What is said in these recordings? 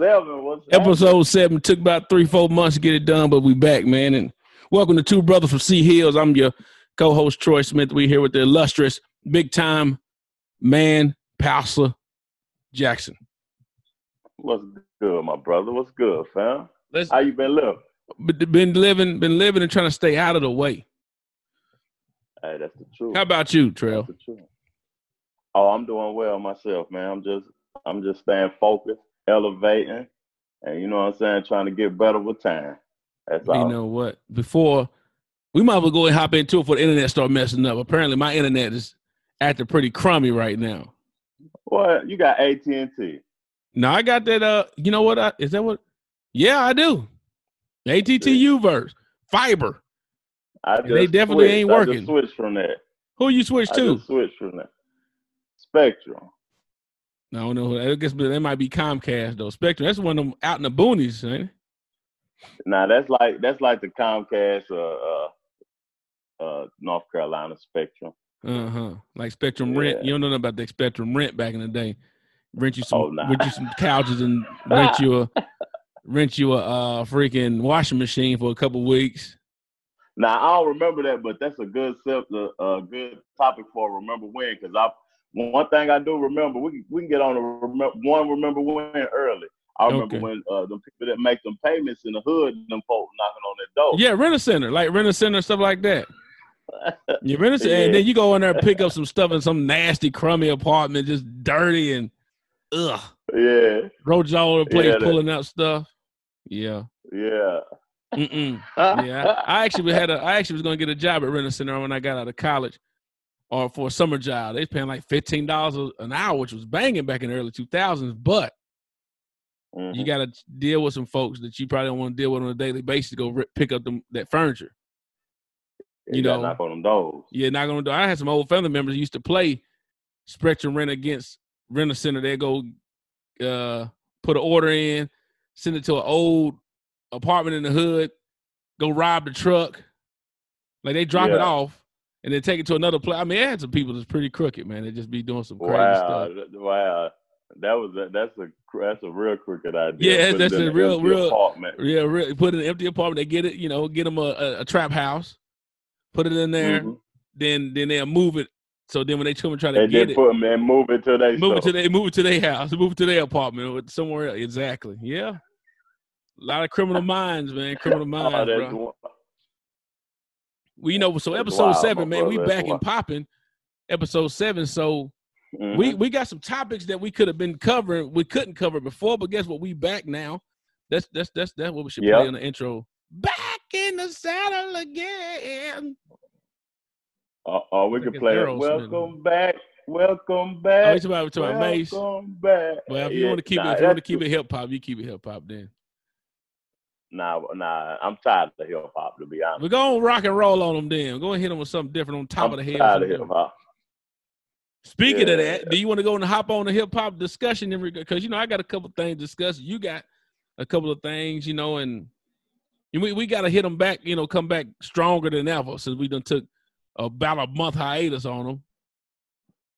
episode seven. What's Episode happening? seven took about three, four months to get it done, but we back, man. And welcome to Two Brothers from Sea Hills. I'm your co-host Troy Smith. We here with the illustrious, big time man, Pastor Jackson. What's good, my brother? What's good, fam? Let's How you been living? been living, been living and trying to stay out of the way. Hey, that's the truth. How about you, Trail? That's the truth. Oh, I'm doing well myself, man. I'm just, I'm just staying focused, elevating, and you know what I'm saying, trying to get better with time. That's all. You know what? Before we might as well go and hop into it before the internet start messing up. Apparently, my internet is acting pretty crummy right now. What you got? AT and T. No, I got that. Uh, you know what? I, is that what? Yeah, I do. AT&T U-verse fiber. I And they definitely switched. ain't I working. just switched from that. Who you switch I to? just switched from that. Spectrum. I don't know. I guess but that might be Comcast though. Spectrum. That's one of them out in the boonies, ain't it? Now that's like that's like the Comcast, uh, uh, uh, North Carolina Spectrum. Uh huh. Like Spectrum Rent. You don't know nothing about the Spectrum Rent back in the day. Rent you some, Oh, nah. rent you some couches and rent you a, rent you a uh, freaking washing machine for a couple weeks. Now I don't remember that, but that's a good a uh, good topic for remember when because I one thing I do remember we we can get on a remember, one remember when early. I remember Okay. when uh, the people that make them payments in the hood, them folks knocking on their door. Yeah, rent a center, like rent a center, stuff like that. You rent a center, and then you go in there and pick up some stuff in some nasty, crummy apartment, just dirty and ugh, yeah, roaches all over the place, Yeah, pulling out stuff. Yeah, yeah. Mm-mm. yeah. I, I actually had a, I actually was gonna get a job at rent a center when I got out of college, or for a summer job. They was paying like fifteen dollars an hour, which was banging back in the early two thousands. But Mhm. you got to deal with some folks that you probably don't want to deal with on a daily basis to go ri pick up them that furniture. you gotta know. knock on them doors. Yeah, not gonna do. I had some old family members who used to play Spectrum Rent against Rent a Center. They go uh, put an order in, send it to an old apartment in the hood, go rob the truck. Like they drop it off and then take it to another place. I mean, I had some people that's pretty crooked, man. They just be doing some crazy Wow, stuff. wow. That was a, that's a that's a real crooked idea. Yeah, Put that's a real- real- apartment. Yeah, real, Put in an empty apartment. They get it, you know, get them a, a, a trap house, put it in there. Mhm. Then then they'll move it. So then when they come and try to And get then it, put them and move it to their move it to store. their move it to their house, move it to their apartment or somewhere else. Exactly. Yeah. A lot of criminal minds, man. Criminal Oh, minds, that's bro. We know so episode wild, seven, man. We brother, back and popping. Episode seven. So Mhm. we we got some topics that we could have been covering. We couldn't cover before, but guess what? We back now. That's that's that's that's what we should Yep. play on the intro. Back in the saddle again. Uh, uh, we Like could play. Aerosmith. Welcome back. Welcome Oh, back. you talking about, about Mace? Welcome back. Well, if you Yeah, want to keep nah, it, if you want to keep it hip hop, you keep it hip hop. Then Nah, nah. I'm tired of the hip hop to be honest. we're gonna rock and roll on them. Then go and hit them with something different on top I'm of the head. tired of hip hop. Speaking of that, do you want to go and hop on the hip hop discussion? Because you know I got a couple things discussed. You got a couple of things, you know, and and we we got to hit them back. You know, come back stronger than ever since we done took about a month hiatus on them.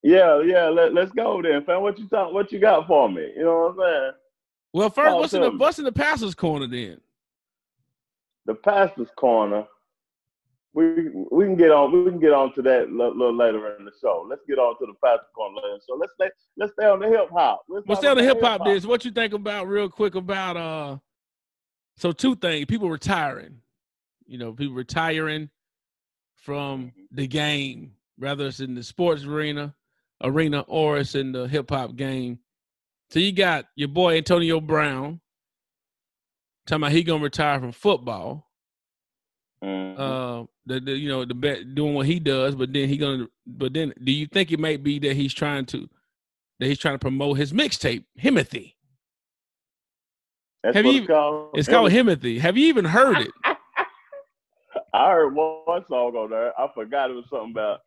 Yeah, yeah. Let, let's go then, fam. What you talk? What you got for me? You know what I'm saying? Well, first, Talk what's in the me. what's in the pastor's corner then? The pastor's corner. We we can get on. We can get on to that a little later in the show. Let's get on to the pastor's corner later. So let's stay. Let's stay on the hip hop. Let's What's talk on the hip hop? This what you think about real quick about uh? So two things: people retiring. You know, people retiring from the game, whether it's in the sports arena, arena, or it's in the hip hop game. So you got your boy Antonio Brown talking about he gonna retire from football. Mhm. Uh, the, the you know the bet doing what he does, but then he gonna. But then, do you think it might be that he's trying to that he's trying to promote his mixtape, Himothy? That's have what you- it's called. It's called Himothy. Have you even heard it? I heard one, one song on there. I forgot it was something about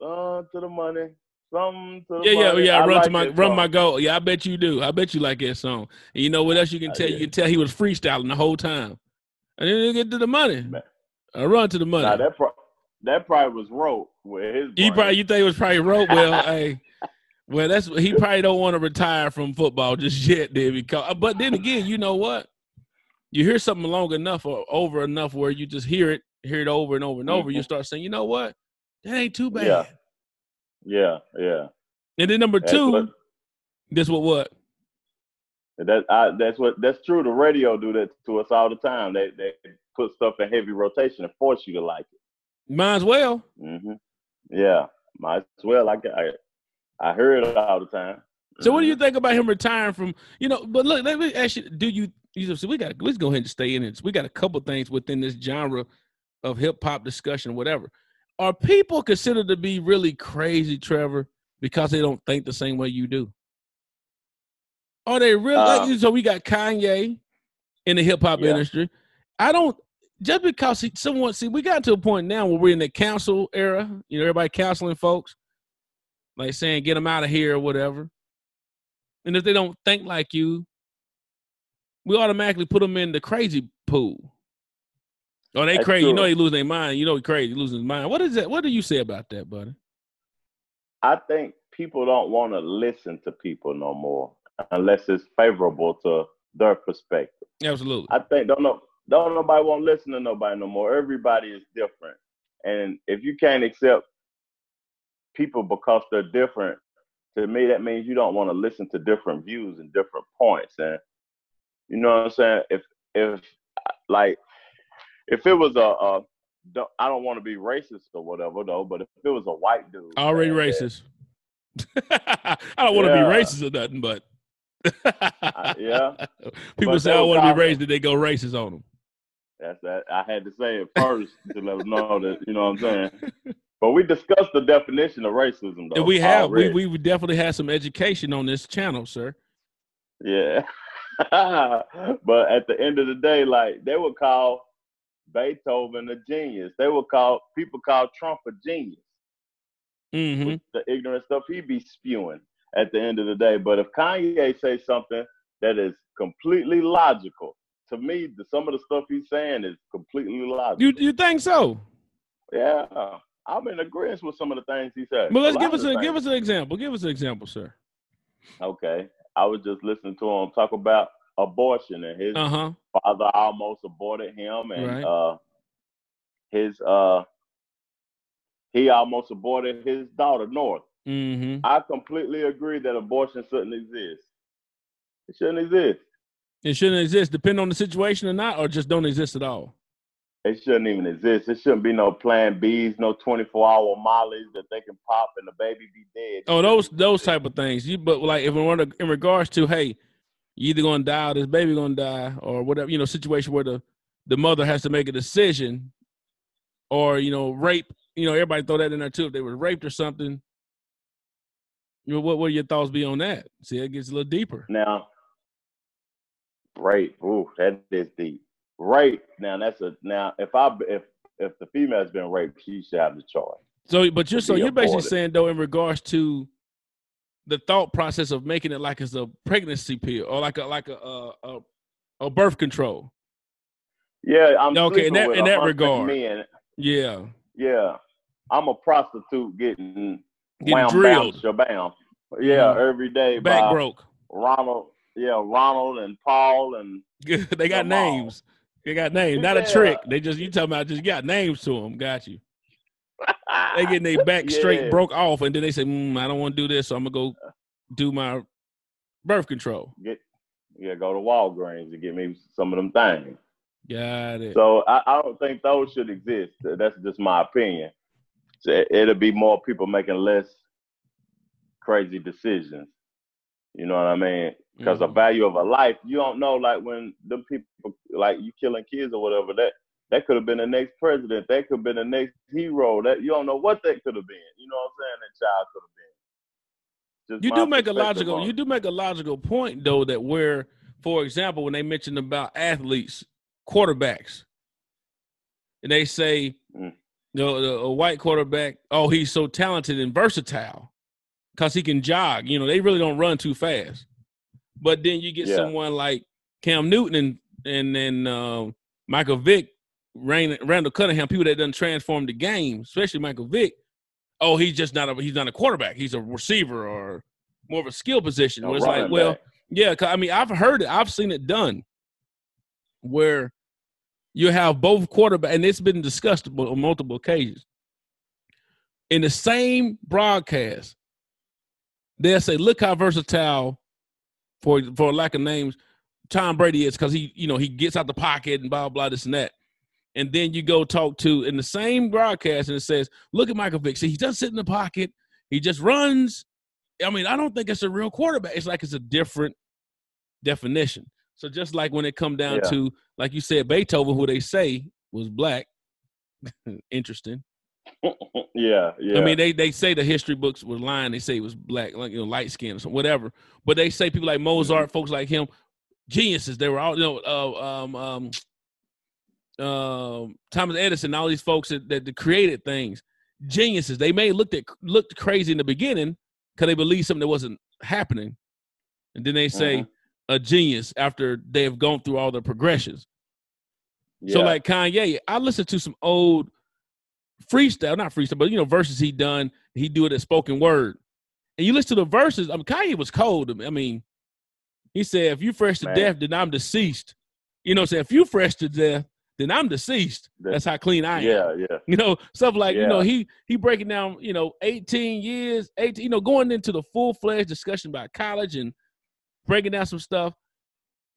uh, to the money. Something to Yeah, yeah, yeah. I Run to my run song. my goal. Yeah, I bet you do. I bet you like that song. And you know what else you can Oh, tell? yeah. You can tell he was freestyling the whole time. And then you get to the money. Man. I run to the money. Nah, that pro- that probably was wrote with his. you probably you think it was probably wrote well. hey, Well, that's he probably don't want to retire from football just yet, then. Because, but then again, you know what? You hear something long enough or over enough where you just hear it, hear it over and over and over. Mhm. You start saying, you know what? That ain't too bad. Yeah. Yeah, yeah. And then number That's two, what- this what what? That I, that's what that's true. The radio do that to us all the time. They they put stuff in heavy rotation and force you to like it. Might as well. Mm-hmm. Yeah, might as well. I I, I hear it all the time. So what do you think about him retiring from you know? But look, let me ask you: Do you? you so we got let's go ahead and stay in it. We got a couple things within this genre of hip hop discussion, whatever. Are people considered to be really crazy, Trevor, because they don't think the same way you do? Are they real? Like, um, so we got Kanye in the hip hop Yeah. industry. I don't just because someone see we got to a point now where we're in the council era. You know, everybody counseling folks, like saying get them out of here or whatever. And if they don't think like you, we automatically put them in the crazy pool. Oh, they That's crazy. You know true. they lose their mind. You know he crazy, losing his mind. What is that? What do you say about that, buddy? I think people don't want to listen to people no more unless it's favorable to their perspective. Absolutely. I think don't know don't nobody want to listen to nobody no more. Everybody is different, and if you can't accept people because they're different, to me that means you don't want to listen to different views and different points. And you know what I'm saying? If if like if it was a, a don't- want to be racist or whatever though, but if it was a white dude, Already that- racist. I don't want to Yeah. be racist or nothing, but Uh, yeah. People But say I want to be racist, they go racist on them. That's that. I had to say it first to let them know that you know what I'm saying. But we discussed the definition of racism, though. And we have already. we we definitely had some education on this channel, sir. yeah. but at the end of the day, like they would call Beethoven a genius. They would call people call Trump a genius hmm the ignorant stuff he be spewing at the end of the day. But if Kanye say something that is completely logical, to me, the, some of the stuff he's saying is completely logical. You you think so? Yeah, I'm in agreement with some of the things he said. But let's A give us a give us an example. Give us an example, sir. Okay, I was just listening to him talk about abortion and his Uh huh. father almost aborted him, and Right. uh, his uh, he almost aborted his daughter North. hmm I completely agree that abortion shouldn't exist. It shouldn't exist. It shouldn't exist, depending on the situation or not, or just don't exist at all. It shouldn't even exist. It shouldn't be no Plan Bs, no 24 hour mollies that they can pop and the baby be dead. Oh, those those type of things. You but like if in, in regards to hey, you either gonna die or this baby gonna die or whatever you know situation where the the mother has to make a decision, or you know rape. You know everybody throw that in there too. If they were raped or something, you know what what your thoughts be on that? See, it gets a little deeper. Now, rape. Ooh, that is deep. Rape. Now that's a now. If I if if the female's been raped, she should have the choice. So, but you're so you're basically saying though in regards to the thought process of making it like it's a pregnancy pill or like a like a a, a, a birth control. Yeah, I'm Okay, in that- in that regard. Men. Yeah, Yeah, I'm a prostitute getting, getting wham drilled, bam. Yeah, Mhm. every day back broke. Ronald. Yeah, Ronald and Paul and they got names. They got names. Not a trick. They just you talking about just got names to them. Got you. They getting their back straight Yeah. broke off, and then they say, mm, "I don't want to do this, so I'm gonna go do my birth control." get yeah go to Walgreens and get me some of them things. Got it. So I, I don't think those should exist. That's just my opinion. So it- it'll be more people making less crazy decisions. You know what I mean? Because the Mhm. value of a life, you don't know. Like when them people, like you killing kids or whatever, that that could have been the next president. That could have been the next hero. That you don't know what that could have been. You know what I'm saying? That child could have been. Just you do make a logical you do make a logical point though that where for example when they mentioned about athletes quarterbacks and they say Mm. you know, the- a white quarterback oh he's so talented and versatile because he can jog you know they really don't run too fast but then you get Yeah. someone like cam newton and and then uh, michael vick randall cunningham people that done transform the game especially michael vick oh he's just not a he's not a quarterback he's a receiver or more of a skill position. Where it's like, running well, back. yeah, I mean, I've heard it, I've seen it done, where you have both quarterback, and it's been discussed on multiple occasions. In the same broadcast, they'll say, "Look how versatile, for for lack of names, Tom Brady is because he, you know, he gets out the pocket and blah blah this and that." And then you go talk to in the same broadcast, and it says, "Look at Michael Vick. See, he doesn't sit in the pocket. He just runs." I mean, I don't think it's a real quarterback. It's like it's a different definition. So just like when it come down Yeah. to, like you said, Beethoven, who they say was black. Interesting. yeah, yeah. I mean, they they say the history books were lying. They say he was black, like you know, light skin or something, whatever. But they say people like Mozart, folks like him, geniuses. They were all, you know, uh, um, um, um, Thomas Edison, all these folks that, that created things, geniuses. They may looked at looked crazy in the beginning because they believed something that wasn't happening, and then they say Mhm. a genius after they have gone through all the progressions. yeah. So like Kanye, I listened to some old freestyle, not freestyle, but you know, verses he done. He do it as spoken word. And you listen to the verses, I mean, Kanye was cold. I mean, he said, if you fresh to Man. death, then I'm deceased. You know, say if you fresh to death, then I'm deceased. That's how clean I am. yeah, yeah, You know, stuff like, you know, he he breaking down, you know, 18 years, 18, you know, going into the full fledged discussion about college and breaking down some stuff.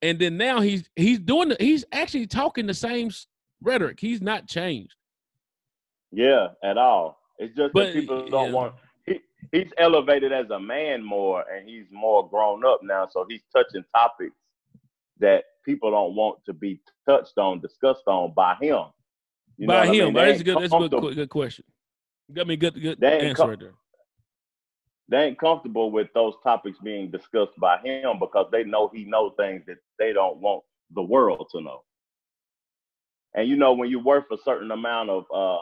And then now he's he's doing the, he's actually talking the same rhetoric. He's not changed. yeah. At all. It's just But, that people don't yeah. want. He he's elevated as a man more, and he's more grown up now. So he's touching topics that people don't want to be touched on, discussed on by him. You know By what I him, mean? that's a good. That's a good, good question. You got me good, good answer com- right there. they ain't comfortable with those topics being discussed by him because they know he know things that they don't want the world to know. And you know, when you're worth a certain amount of uh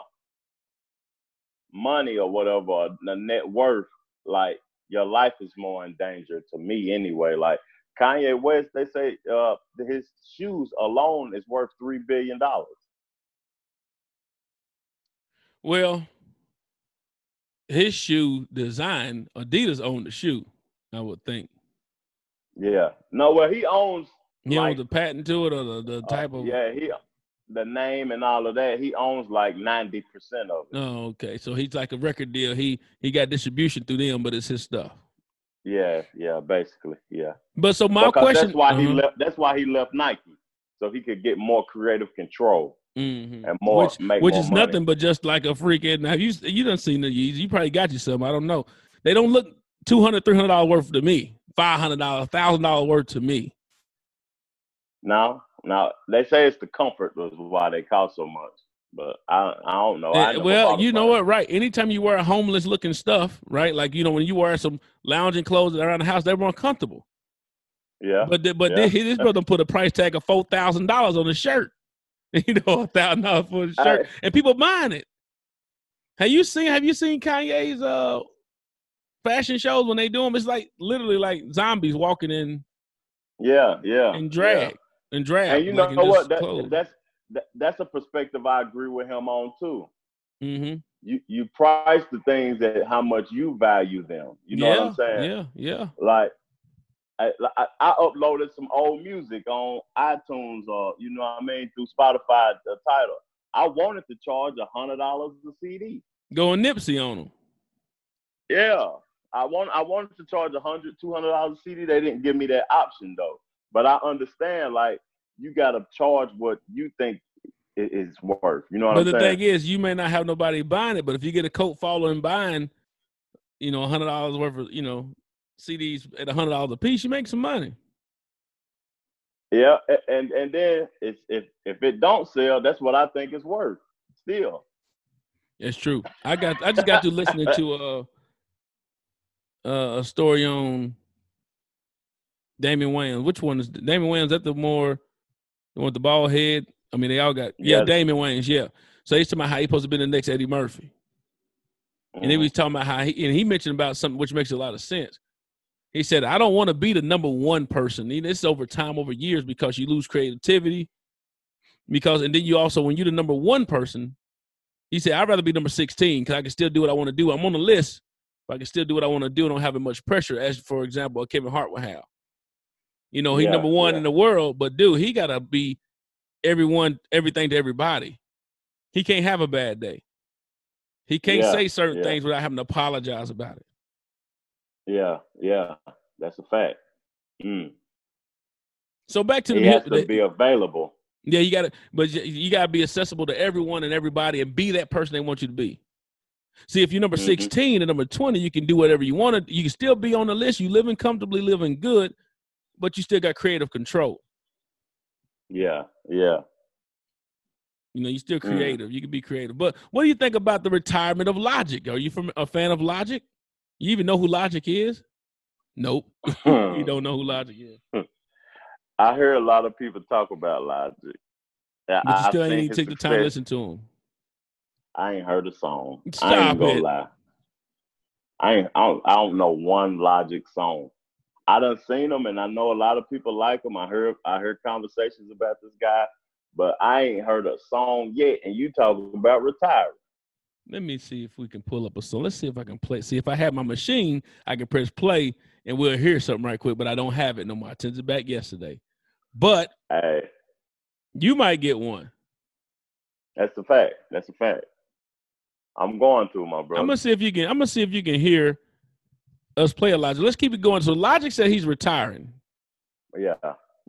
money or whatever, the net worth, like your life is more in danger to me anyway. Like Kanye West, they say uh his shoes alone is worth three billion dollars. Well, his shoe design, Adidas owned the shoe. I would think. Yeah. No, well he owns He Like- owns the patent to it or the, the uh, type of. yeah, he the name and all of that, he owns like ninety percent of it. Oh, okay. So he's like a record deal. He he got distribution through them, but it's his stuff. Yeah, yeah, basically, yeah. But so my because question. that's why he uh-huh. left. That's why he left Nike, so he could get more creative control Mhm. and more which, make which more is money. nothing but just like a freaking. Have you you done seen the Yeezys? You probably got you some. I don't know. They don't look 200 300 dollars worth to me. Five hundred dollars, thousand dollars worth to me. Now, now they say it's the comfort was why they cost so much, but I I don't know. I well, you know what? Right. Anytime you wear homeless looking stuff, right? Like you know when you wear some lounging clothes around the house, they're more comfortable. Yeah, But the, but Yeah. this, this brother put a price tag of four thousand dollars on the shirt. You know, a thousand dollars for the shirt, I- and people buying it. Have you seen? Have you seen Kanye's uh fashion shows when they do them? It's like literally like zombies walking in yeah, yeah. yeah. drag in drag. And you know like in what? That, that's that, that's a perspective I agree with him on too. Mhm. You you price the things at how much you value them. You know yeah, what I'm saying? Yeah, yeah. like I, I, I uploaded some old music on iTunes or you know what I mean through Spotify the title. I wanted to charge a hundred dollars a CD. Going Nipsey on them. Yeah. I want I wanted to charge a hundred, two hundred dollars a CD. They didn't give me that option though. But I understand like you gotta charge what you think it is worth. You know what But I'm saying? But the thing is, you may not have nobody buying it, but if you get a cult following buying, you know, hundred dollars worth of, you know, CDs at hundred dollars a piece, you make some money. yeah, and and then it's if if it don't sell, that's what I think it's worth. Still. That's true. I got I just got to listening to a uh, a story on Damon Wayans. Which one is Damon Wayans? That the more the one with the bald head? I mean, they all got yeah, Yes. Damon Wayans. Yeah. So he's talking about how he supposed to be the next Eddie Murphy. And he Mhm. was talking about how he and he mentioned about something which makes a lot of sense. He said, I don't want to be the number one person. And This is over time, over years, because you lose creativity. Because and then you also, when you're the number one person, he said, I'd rather be number 16 because I can still do what I want to do. I'm on the list, If I can still do what I want to do, and don't have much pressure, as for example, Kevin Hart would have. You know, he Yeah, number one yeah. in the world, but dude, he gotta be everyone, everything to everybody. He can't have a bad day. He can't Yeah, say certain things without having to apologize about it. Yeah, yeah, that's a fact. Mm. So back to He the, has the- to be available. yeah, you gotta, but you- you gotta be accessible to everyone and everybody, and be that person they want you to be. See, if you're number Mhm. 16 and number 20, you can do whatever you want to. You can still be on the list. You living comfortably, living good, but you still got creative control. Yeah, yeah. You know, you're still Mm. creative. You can be creative. But what do you think about the retirement of Logic? Are you from a fan of Logic? You even know who Logic is? Nope. you don't know who Logic is. I hear a lot of people talk about Logic. But you still ain't seen even take the time to listen to him. I ain't heard a song. I Stop ain't gonna it. lie. I ain't. I don't, I don't know one Logic song. I done seen them, and I know a lot of people like him. I heard. I heard conversations about this guy, but I ain't heard a song yet. And you talking about retiring? Let me see if we can pull up a song. Let's see if I can play. See if I have my machine, I can press play and we'll hear something right quick. But I don't have it no more. I sent it back yesterday. But Hey, you might get one. that's a fact. That's a fact. I'm going to my brother. I'm gonna see if you can. I'm gonna see if you can hear us play a Logic. Let's keep it going. So Logic said he's retiring. yeah.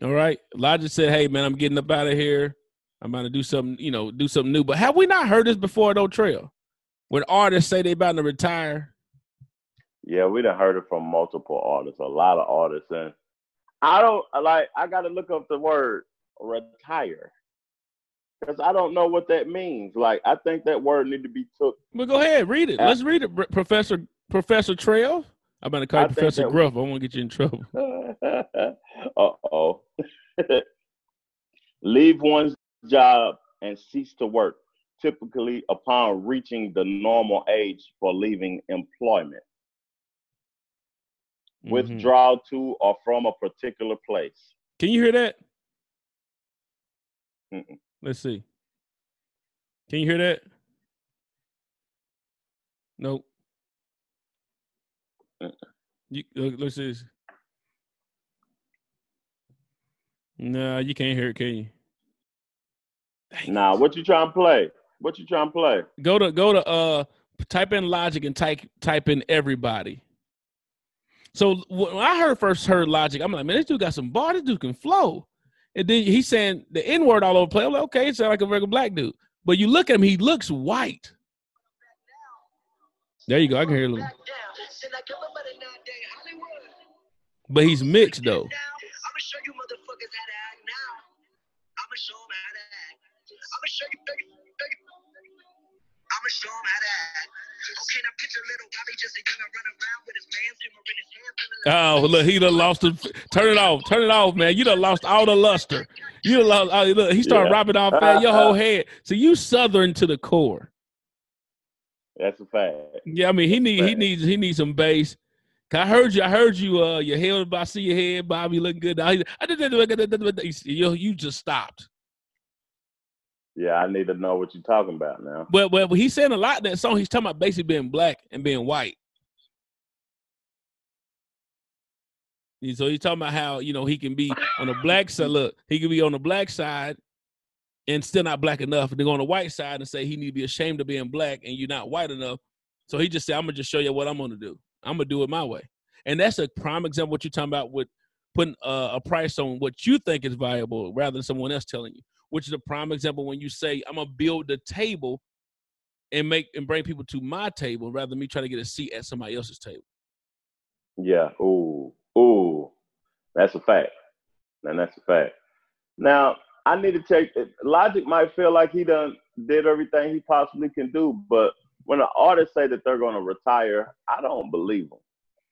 All right. Logic said, "Hey man, I'm getting up out of here. I'm about to do something. You know, do something new." But have we not heard this before? Though Trail, when artists say they about to retire. Yeah, we done heard it from multiple artists, a lot of artists, and I don't like. I got to look up the word retire because I don't know what that means. Like, I think that word need to be took. But go ahead, read it. Let's read it, Professor Professor Trail. I'm about to call Professor that- Gruff. I want to get you in trouble. uh oh. Leave one's job and cease to work, typically upon reaching the normal age for leaving employment. Mhm. Withdraw to or from a particular place. Can you hear that? Mm-mm. Let's see. Can you hear that? Nope. You, look, let's see. Nah, you can't hear it, can you? Dang Nah, what you trying to play? What you trying to play? Go to go to uh type in logic and type type in everybody. So when I heard first heard logic, I'm like, man, this dude got some bar. This dude can flow. And then he's saying the N word all over the place. I'm like, okay, it sounds like a regular black dude. But you look at him, he looks white. There you go. I can hear a little. But he's mixed though. I'ma show you motherfuckers how to act now. I'ma show them how to act. I'ma show you, baby, baby. I'ma show them how to act. Okay, now picture little Bobby just a young run around with his man's hammer in his hand. Oh, look, he done lost the. Turn it off. Turn it off, man. You done lost all the luster. You done lost. Oh, look, he started Yeah. rapping off that your whole head. So you southern to the core. That's a fact. Yeah, I mean he need he needs he needs some bass. I heard you. I heard you. Uh, your head. I see your head, Bobby. Looking good. Now, I did. You you just stopped. Yeah, I need to know what you're talking about now. But but he's saying a lot in that song. He's talking about basically being black and being white. So he's talking about how you know he can be on the black side. Look, he can be on the black side and still not black enough. Then go on the white side and say he need to be ashamed of being black and you're not white enough. So he just said, "I'm gonna just show you what I'm gonna do. I'm gonna do it my way." And that's a prime example. What you're talking about with putting uh, a price on what you think is valuable rather than someone else telling you. Which is a prime example when you say, "I'm gonna build the table." And make and bring people to my table rather than me trying to get a seat at somebody else's table. Yeah. Ooh. Ooh. That's a fact. And that's a fact. Now, I need to take Logic might feel like he done did everything he possibly can do, but when an artist say that they're gonna retire, I don't believe them.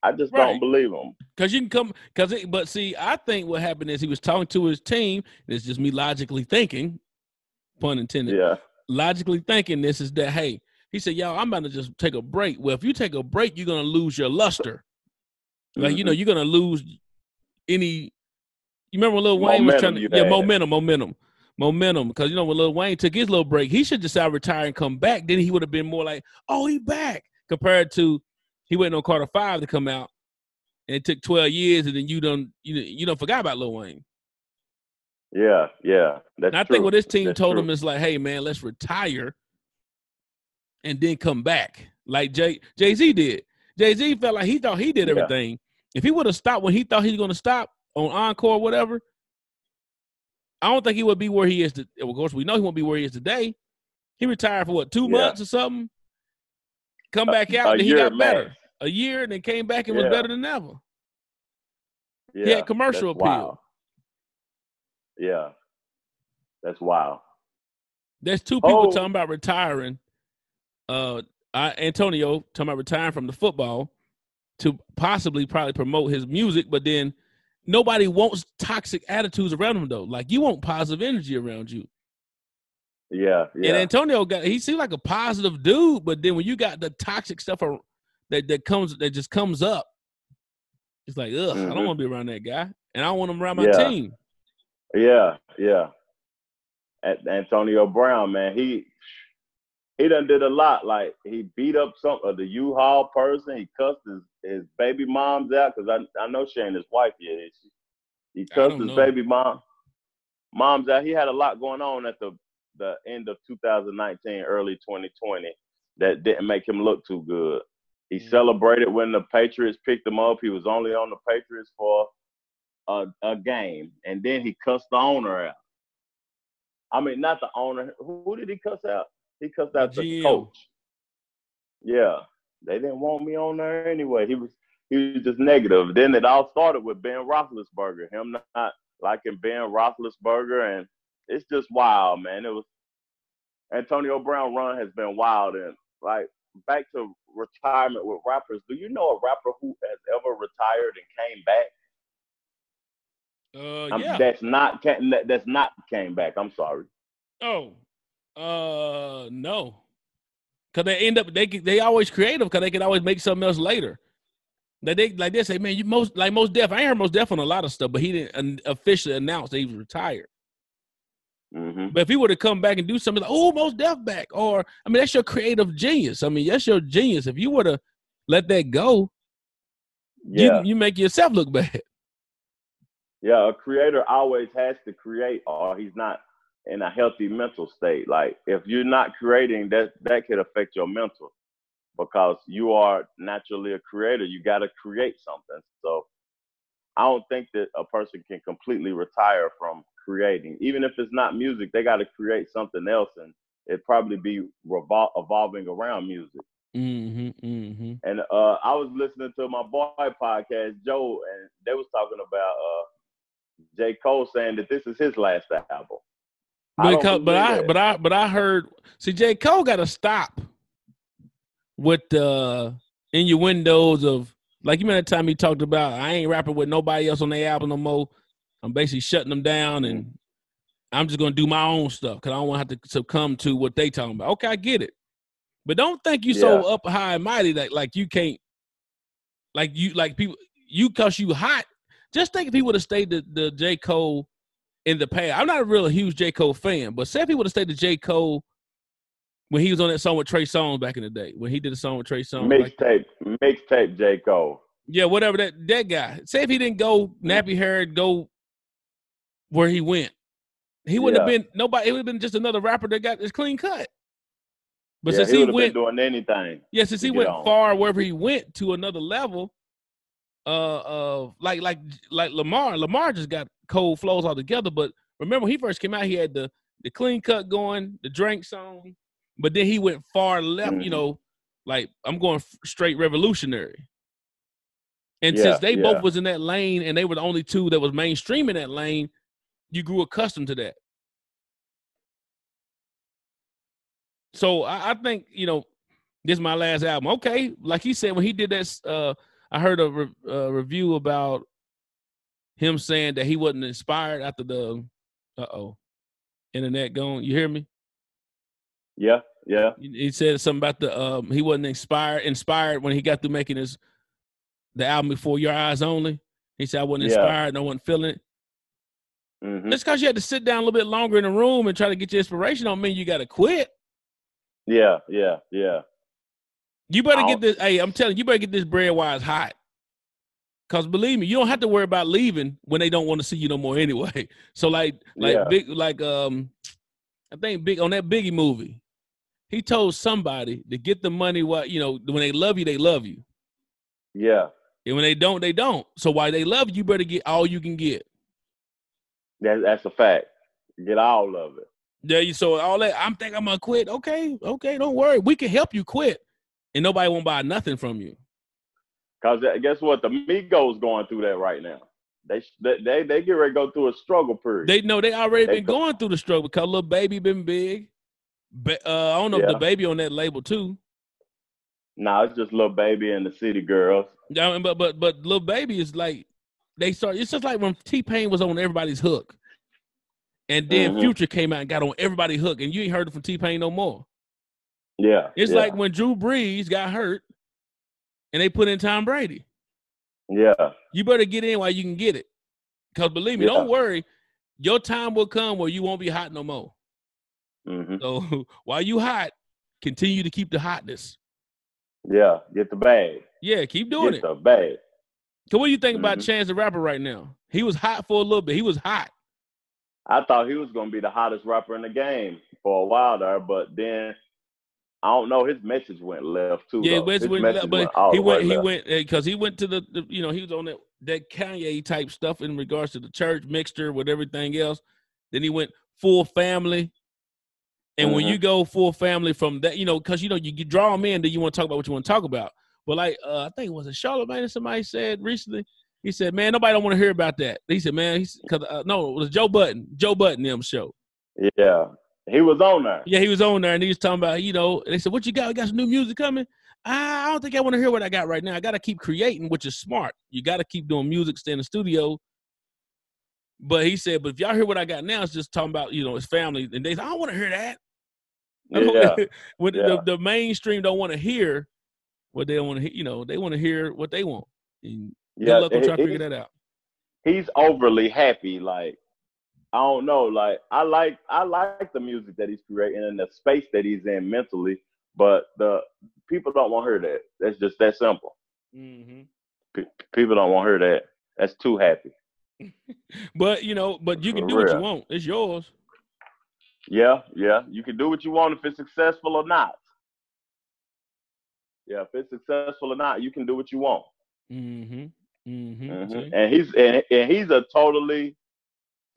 I just Right. don't believe them. Cause you can come, cause it, but see, I think what happened is he was talking to his team. And it's just me logically thinking, pun intended. Yeah. Logically thinking this is that hey, he said, "Y'all, I'm about to just take a break." Well, if you take a break, you're gonna lose your luster. Like you know, you're gonna lose any. You remember when Lil Wayne was trying to yeah had. momentum, momentum, momentum. Because you know when Lil Wayne took his little break, he should just out retire and come back. Then he would have been more like, "Oh, he back." Compared to he waiting on Carter Five to come out, and it took twelve years, and then you don't you you don't forgot about Lil Wayne. Yeah, yeah. That's And I true. think what this team That's told true. him is like, hey man, let's retire and then come back. Like Jay Jay Z did. Jay Z felt like he thought he did Yeah. everything. If he would have stopped when he thought he was gonna stop on encore whatever, I don't think he would be where he is to of course we know he won't be where he is today. He retired for what, two Yeah. months or something? Come A- back a out and he got better. A year and then came back and was better than ever. Yeah, had commercial appeal. wild. Yeah, that's wild. There's two people Oh. talking about retiring. Uh, I, Antonio talking about retiring from the football to possibly probably promote his music, but then nobody wants toxic attitudes around them though. Like you want positive energy around you. Yeah, yeah, And Antonio got he seemed like a positive dude, but then when you got the toxic stuff that that comes that just comes up, it's like ugh, I don't Mhm. want to be around that guy, and I don't want him around my Yeah. team. yeah, yeah. At Antonio Brown, man, he he done did a lot. Like he beat up some of the U-Haul person. He cussed his, his baby moms out because I I know she ain't his wife yet. Is she? He cussed his know. baby mom moms out. He had a lot going on at the the end of 2019, early 2020 that didn't make him look too good. He Mhm. celebrated when the Patriots picked him up. He was only on the Patriots for a, a game, and then he cussed the owner out. I mean, not the owner. Who, who did he cuss out? He that's The out coach. Yeah, they didn't want me on there anyway. He was he was just negative. Then it all started with Ben Roethlisberger, him not liking Ben Roethlisberger, and it's just wild, man. It was Antonio Brown run has been wild, and like back to retirement with rappers. Do you know a rapper who has ever retired and came back? Uh, yeah. That's not that's not came back. I'm sorry. Oh, uh, no, because they end up they they always creative because they can always make something else later. Like they like they say, man, you most like Mos Def. I ain't heard Mos Def on a lot of stuff, but he didn't officially announce that he was retired. hmm But if he were to come back and do something like, oh, Mos Def back, or I mean, that's your creative genius. I mean, that's your genius. If you were to let that go, Yeah, you you make yourself look bad. yeah. A creator always has to create, or he's not in a healthy mental state. Like if you're not creating, that that could affect your mental because you are naturally a creator. You got to create something. So I don't think that a person can completely retire from creating, even if it's not music. They got to create something else, and it probably be revol- evolving around music. Mm-hmm, mm-hmm. And uh, I was listening to my boy podcast, Joe, and they was talking about uh, J. Cole saying that this is his last album. I but I, that. but I, but I heard. See, J. Cole got to stop with the innuendos of like you remember that time he talked about I ain't rapping with nobody else on their album no more. I'm basically shutting them down and I'm just gonna do my own stuff because I don't want to have to succumb to what they talking about. Okay, I get it, but don't think you so up high and mighty that like you can't, like you like people you cause you hot. Just think if he would have stayed the, the J Cole in the past. I'm not a real huge J Cole fan, but say if he would have stayed to J Cole when he was on that song with Trey Songz back in the day when he did a song with Trey Songz. like- mixtape, mixtape, J. Cole. yeah, whatever that that guy. Say if he didn't go mm-hmm. nappy haired, go where he went, he wouldn't have been nobody. It would have been just another rapper that got his clean cut. But yeah, since he he, went, been doing anything. yeah, since he went on. far wherever he went to another level, uh, uh, like like like Lamar. Lamar just got cold flows altogether. But remember, when he first came out, he had the the clean cut going, the drink song, but then he went far left. You Mhm. know, like I'm going straight revolutionary. And Yeah, since they yeah. both was in that lane, and they were the only two that was mainstream in that lane, you grew accustomed to that. So I, I think you know this is my last album. Okay, like he said when he did that, uh, I heard a re- uh, review about him saying that he wasn't inspired after the uh oh internet gone. You hear me? Yeah, yeah, He said something about the um he wasn't inspired inspired when he got through making his the album before your eyes only. He said I wasn't Yeah. inspired, no one feeling it. hmm Just because you had to sit down a little bit longer in the room and try to get your inspiration don't mean you got to quit. yeah, yeah, yeah. You better get this. Hey, I'm telling you, you better get this bread while it's hot. Cause believe me, you don't have to worry about leaving when they don't want to see you no more anyway. So like, like Yeah. big, like um, I think big on that Biggie movie, he told somebody to get the money. What you know, when they love you, they love you, Yeah, and when they don't, they don't. So why they love you, you better get all you can get. that, that's a fact. Get all of it. Yeah, you so all that. I'm thinking I'm gonna quit. Okay, okay, don't worry. We can help you quit, and nobody won't buy nothing from you. Cause uh, guess what? The Migos going through that right now. They they they, get ready to go through a struggle period. They know they already They been go- going through the struggle because Lil Baby been big. Ba- uh, I don't know if the baby on that label too. nah, it's just Lil Baby and the city girls. Yeah, I mean, but but but Lil Baby is like they start. It's just like when T Pain was on everybody's hook, and then Mhm. Future came out and got on everybody's hook, and you ain't heard it from T Pain no more. Yeah, It's yeah, like when Drew Brees got hurt, and they put in Tom Brady. yeah, You better get in while you can get it, because believe me, Yeah. don't worry, your time will come where you won't be hot no more. hmm So while you hot, continue to keep the hotness. yeah. Get the bag. Yeah, keep doing Get it. the bag. So what do you think about Mhm. Chance the Rapper right now? He was hot for a little bit. He was hot. I thought he was gonna be the hottest rapper in the game for a while there, but then I don't know. His message went left too. Yeah, went, message but all he went. He left. went because he went to the, the. You know, he was on that that Kanye type stuff in regards to the church mixture with everything else. Then he went full family. And when Mhm. you go full family from that, you know, because you know you, you draw them in, then you want to talk about what you want to talk about. But like, uh, I think it was a Charlemagne somebody said recently. He said, "Man, nobody don't want to hear about that." He said, "Man, because uh, no, it was Joe Budden, Joe Budden them show." Yeah, he was on there. Yeah, he was on there and he was talking about, you know, they said, What you got? We got some new music coming? I don't think I want to hear what I got right now. I got to keep creating, which is smart. You got to keep doing music, stay in the studio. But he said, But if y'all hear what I got now, it's just talking about, you know, his family. And they said, I don't want to hear that. Yeah, when yeah. the, the mainstream don't want to hear what they don't want to hear, you know, they want to hear what they want. And good yeah. luck on trying to figure that out. He's overly happy. Like I don't know. Like I like I like the music that he's creating and the space that he's in mentally, but the people don't want to hear that. That's just that simple. Mm-hmm. P- people don't want to hear that. That's too happy. But, you know, but you can For do what you want. It's yours. Yeah, yeah. You can do what you want if it's successful or not. Yeah, if it's successful or not, you can do what you want. Mm-hmm. Mm-hmm. Mhm. And he's and, and he's a totally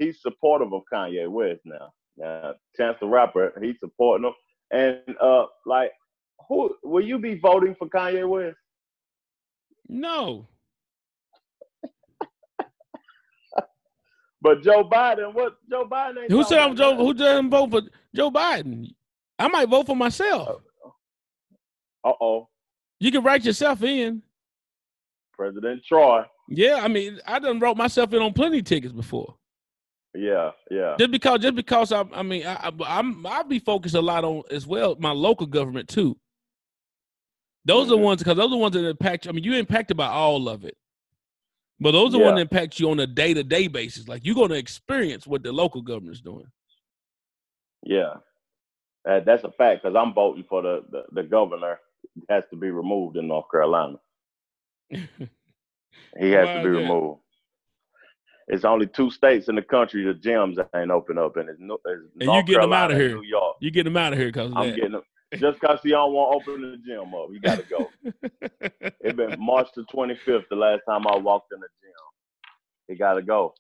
he's supportive of Kanye West now. Now, Chance the Rapper, he's supporting him. And uh like who will you be voting for Kanye West? No. But Joe Biden, what Joe Biden ain't Who said I'm Joe? Who doesn't vote for Joe Biden? I might vote for myself. Uh-oh. You can write yourself in. President Troy. Yeah, I mean, I done wrote myself in on plenty of tickets before. Yeah, yeah. Just because, just because I, I mean, I, I, I'm I'll be focused a lot on as well my local government too. Those are the ones because those are the ones that impact. I mean, you impacted by all of it, but those are the ones that impact you on a day to day basis. Like you're going to experience what the local government's doing. Yeah. That, that's a fact because I'm voting for the, the, the governor has to be removed in North Carolina. He has Why to be removed. It's only two states in the country the gyms ain't open up, and it's, no, it's you North getting 'em Carolina outta and here. New York. You get them out of here because I'm that. getting them just because he don't want to open the gym up. He got to go. it been March the 25th the last time I walked in the gym. He got to go.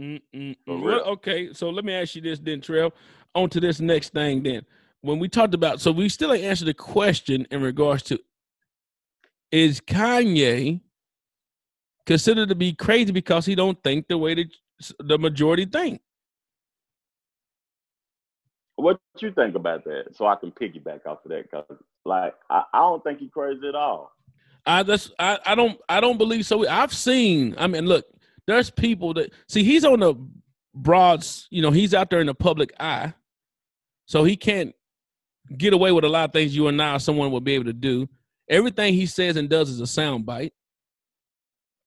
Mm-mm-mm. Well, okay, so let me ask you this then, Trev. On to this next thing then. When we talked about, so we still ain't answered the question in regards to is Kanye considered to be crazy because he don't think the way that the majority think? What you think about that? So I can piggyback off of that because, like, I, I don't think he crazy at all. I just I, I don't I don't believe so. I've seen. I mean, look, there's people that see he's on the broads. You know, he's out there in the public eye, so he can't get away with a lot of things you and now someone would be able to do. Everything he says and does is a sound bite.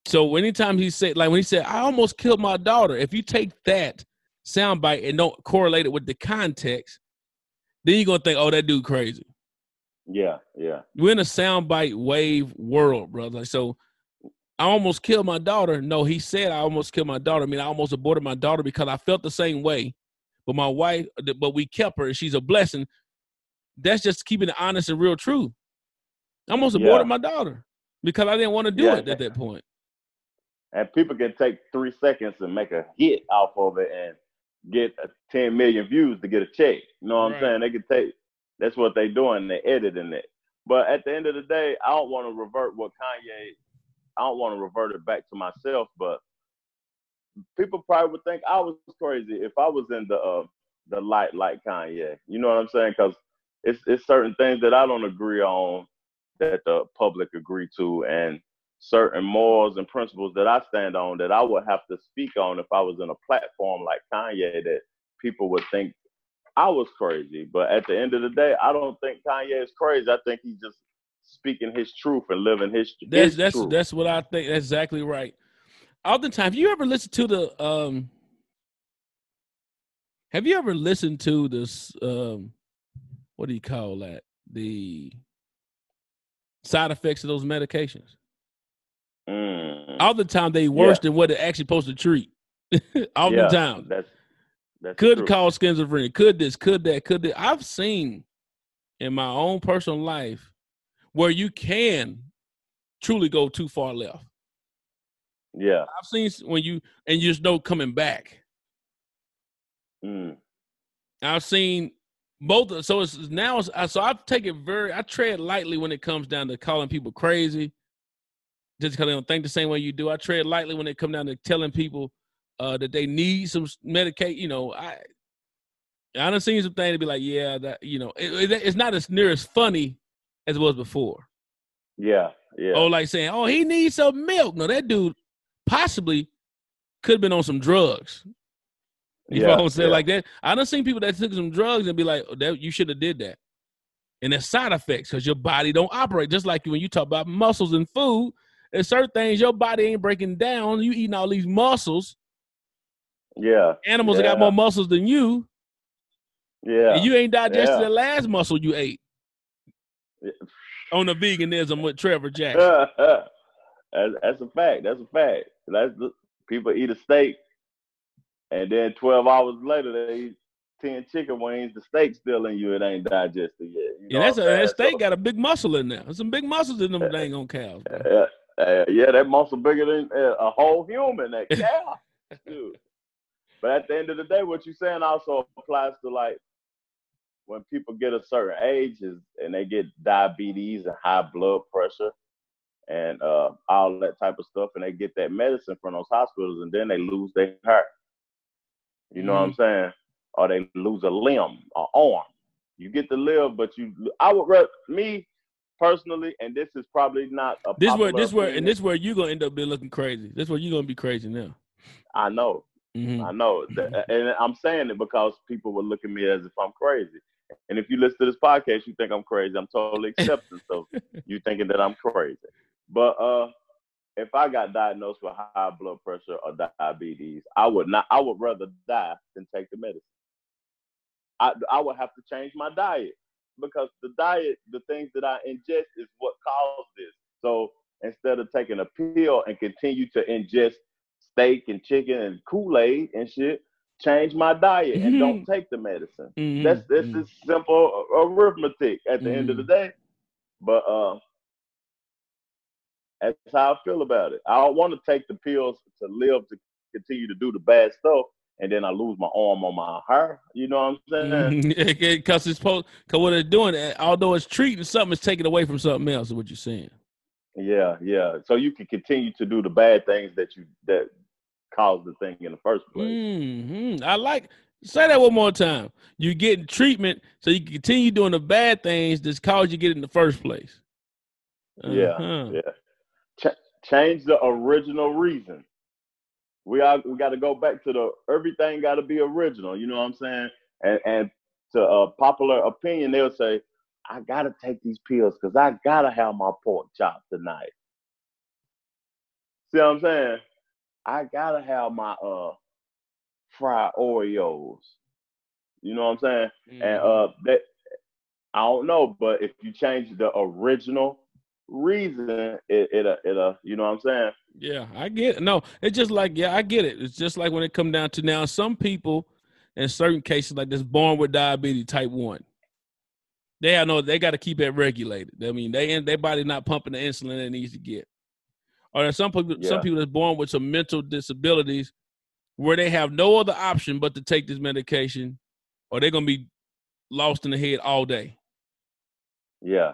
So anytime he said, like when he said, "I almost killed my daughter," if you take that sound bite and don't correlate it with the context, then you're gonna think, "Oh, that dude crazy." Yeah, yeah. We're in a soundbite wave world, brother. So I almost killed my daughter. No, he said I almost killed my daughter. I mean, I almost aborted my daughter because I felt the same way. But my wife, but we kept her, and she's a blessing. That's just keeping it honest and real true. I almost aborted Yeah. my daughter because I didn't want to do Yeah. it at that point. And people can take three seconds and make a hit off of it and get a 10 million views to get a check. You know what Right. I'm saying? They can take that's what they doing, they editing it. But at the end of the day, I don't want to revert what Kanye I don't want to revert it back to myself, but people probably would think I was crazy if I was in the uh, the light like Kanye. You know what I'm saying? Because it's it's certain things that I don't agree on that the public agree to, and certain morals and principles that I stand on that I would have to speak on if I was in a platform like Kanye that people would think I was crazy. But at the end of the day, I don't think Kanye is crazy. I think he's just speaking his truth and living his, That's his that's truth. that's what I think. That's exactly right. Oftentimes, you ever listen to the um have you ever listened to this um what do you call that? The side effects of those medications. Mm. All the time they worse Yeah. than what they're actually supposed to treat. All Yeah, the time. That's that's Could true. cause schizophrenia, could this, could that, could that. I've seen in my own personal life where you can truly go too far left. Yeah. I've seen when you and you just know coming back. Mm. I've seen both. So it's now. It's, so I take it very. I tread lightly when it comes down to calling people crazy, just because they don't think the same way you do. I tread lightly when it come down to telling people uh, that they need some medicate. You know, I I done seen some things to be like, yeah, that you know, it, it- it's not as near as funny as it was before. Yeah. Yeah. Oh, like saying, oh, he needs some milk. No, that dude possibly could have been on some drugs. You know Yeah, what I'm saying? yeah. Like that. I done seen people that took some drugs and be like, oh, that you should have did that. And there's side effects because your body don't operate. Just like when you talk about muscles and food, there's certain things your body ain't breaking down. You eating all these muscles. yeah. Animals that got more muscles than you, Yeah. and you ain't digested Yeah. the last muscle you ate. Yeah. On the veganism with Trevor Jackson. that's, that's a fact. That's a fact. That's the, people eat a steak, and then twelve hours later they eat ten chicken wings. The steak's still in you. It ain't digested yet. You Yeah, that's a, that steak got a big muscle in there. There's some big muscles in them dang on cows. bro. Uh, yeah, that muscle bigger than uh, a whole human. That cow, dude. But at the end of the day, what you're saying also applies to like when people get a certain age is, and they get diabetes and high blood pressure and uh, all that type of stuff, and they get that medicine from those hospitals, and then they lose their heart. You know what I'm saying? Or they lose a limb, or arm. You get to live, but you. I would rather me personally, and this is probably not a. This where this where and this where you gonna end up being looking crazy. This where you gonna be crazy now. I know. Mhm. I know, Th- and I'm saying it because people would look at me as if I'm crazy. And if you listen to this podcast, you think I'm crazy. I'm totally accepting. so you thinking that I'm crazy. But uh, if I got diagnosed with high blood pressure or diabetes, I would not. I would rather die than take the medicine. I I would have to change my diet because the diet, the things that I ingest, is what caused this. So instead of taking a pill and continue to ingest steak and chicken and Kool Aid and shit, change my diet and don't take the medicine. Mhm. That's that's Mhm. just simple arithmetic at the end of the Mhm. day. But uh, that's how I feel about it. I don't want to take the pills to live to continue to do the bad stuff, and then I lose my arm on my hair. You know what I'm saying? Because it's supposed, because what they're doing, eh, although it's treating something, it's taking away from something else. Is what you're saying. Yeah, yeah. So you can continue to do the bad things that you that caused the thing in the first place. hmm I like. Say that one more time. You're getting treatment, so you can continue doing the bad things that's caused you get in the first place. Yeah, Uh-huh. yeah. Ch- change the original reason. We are we got to go back to the everything got to be original. You know what I'm saying? And and to a popular opinion, they'll say, "I gotta take these pills because I gotta have my pork chop tonight." See what I'm saying? I gotta have my uh fried Oreos. You know what I'm saying? and Mhm. uh that I don't know, but if you change the original reason, it it it uh, you know what I'm saying? Yeah, I get it. No, it's just like yeah, I get it. It's just like when it come down to now, some people in certain cases like this born with diabetes type one. They have no they got to keep it regulated. I mean, they their body not pumping the insulin it needs to get. Or there's some people Yeah. some people that's born with some mental disabilities where they have no other option but to take this medication or they're gonna be lost in the head all day. Yeah,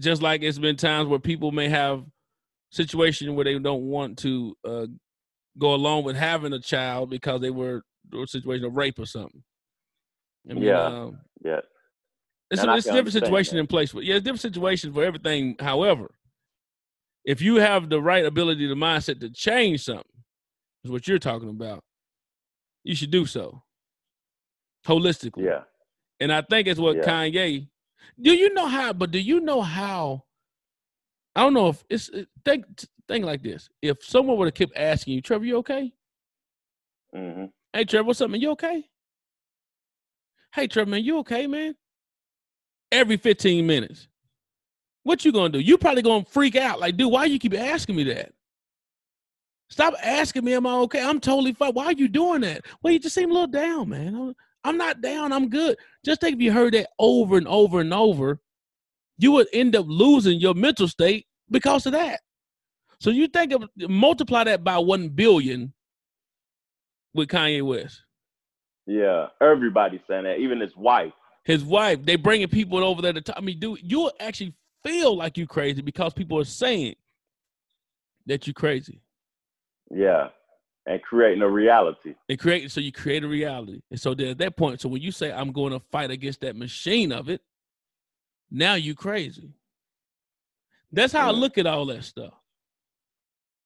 just like it's been times where people may have situation where they don't want to uh, go along with having a child because they were a situation of rape or something. I mean, Yeah. um, yeah, it's, a, it's can different situation that. in place. But yeah, it's different situations for everything. However, if you have the right ability, the mindset to change something, is what you're talking about. You should do so holistically. yeah. And I think it's what Yeah. Kanye. Do you know how? But do you know how? I don't know if it's think think like this. If someone would have kept asking you, Trevor, you okay? hmm Hey, Trevor, what's up, man? You okay? Hey, Trevor, man, you okay, man? Every 15 minutes. What you gonna do? You probably gonna freak out. Like, dude, why you keep asking me that? Stop asking me, am I okay? I'm totally fine. Why are you doing that? Well, you just seem a little down, man. I'm- not down. I'm good. Just think if you heard that over and over and over, you would end up losing your mental state because of that. So you think of multiply that by one billion with Kanye West. Yeah, everybody's saying that. Even his wife. His wife, they bringing people over there to talk. I mean, dude, you'll actually feel like you crazy because people are saying that you crazy. Yeah, and creating a reality. They create so you create a reality. And so then at that point, so when you say I'm going to fight against that machine of it, now you crazy. That's how I Mm. look at all that stuff.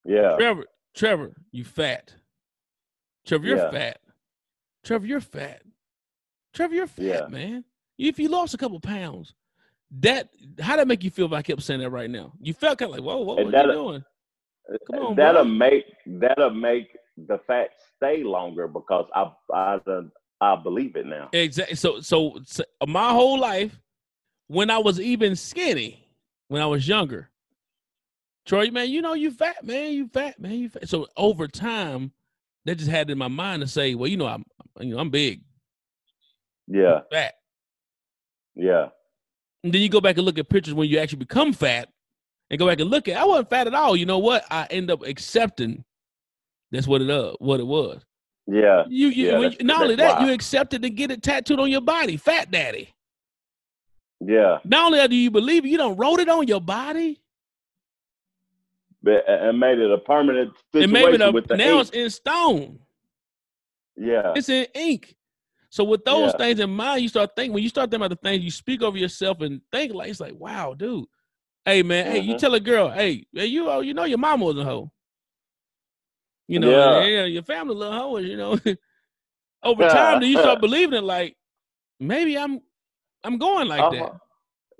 Yeah, Trevor, Trevor, you fat. Trevor, you're Yeah. fat. Trevor, you're fat. Trevor, you're fat, Yeah. man. If you lost a couple pounds, that how that make you feel if I kept saying that right now? You felt kind of like, whoa, whoa, And what you that- doing? Come on, that'll bro. make that'll make the fat stay longer because I I I believe it now. Exactly. So, so, so my whole life, when I was even skinny, when I was younger, Troy, man, you know you fat, man, you fat, man, you fat. So over time, that just had in my mind to say, well, you know, I'm, you know, I'm big, Yeah, fat. yeah, And then you go back and look at pictures when you actually become fat, and go back and look at. I wasn't fat at all. You know what? I end up accepting. That's what it uh, what it was. yeah, You, you, Yeah, you- not only that, you accepted to get it tattooed on your body, fat daddy. yeah. Not only do you believe it, you don't wrote it on your body. But and made it a permanent and situation maybe the, with the now ink. it's in stone. Yeah, It's in ink. So with those Yeah. things in mind, you start thinking when you start thinking about the things you speak over yourself and think like it's like, wow, dude. Hey man, hey, you Mhm. tell a girl, hey, you oh, you know your mama was a hoe. You know, Yeah. yeah, your family little hoes, you know. over time, then you start believing it like maybe I'm I'm going like that.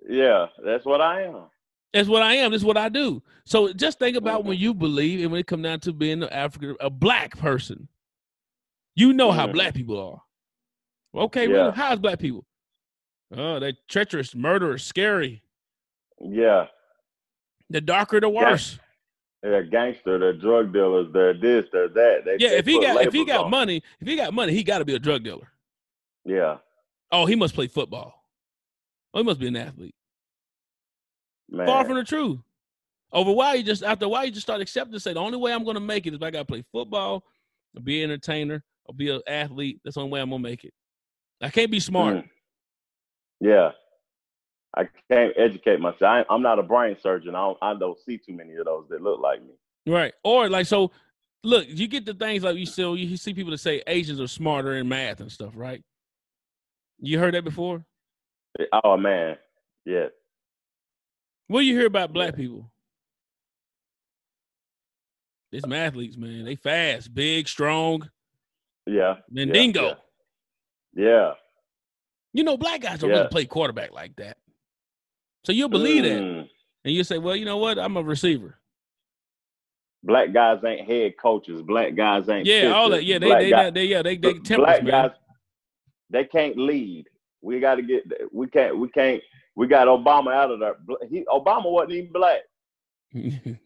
Yeah, that's what I am. That's what I am. That's what I do. So just think about Mhm. when you believe, and when it comes down to being an African, a black person, you know how Mhm. black people are. Okay, Yeah. really? How's black people? Oh, they're treacherous, murderous, scary. Yeah, The darker, the worse. They're gangster, they're drug dealers, they're this, they're that. They, Yeah, they if he got if he got on. money, if he got money, he got to be a drug dealer. Yeah, Oh, he must play football. Oh, he must be an athlete. man. Far from the truth. Over why you just after a while, you just start accepting. Say the only way I'm going to make it is if I got to play football, or be an entertainer, or be an athlete. That's the only way I'm going to make it. I can't be smart. Mm. Yeah. I can't educate myself. I, I'm not a brain surgeon. I don't, I don't see too many of those that look like me. Right. Or like so look, you get the things like you still you see people that say Asians are smarter in math and stuff, right? You heard that before? Oh man, yeah. What do you hear about black people? It's athletes, man. They fast, big, strong, Yeah. Mandingo. Yeah. You know, black guys don't Yeah. really play quarterback like that. So you'll believe that. Mm. And you say, Well, you know what? I'm a receiver. Black guys ain't head coaches. Black guys ain't Yeah, all that. Yeah, they Black they, guy- they, yeah, they they Black man. guys, they can't lead. We got to get. We can't. We can't. We got Obama out of there. He Obama wasn't even black.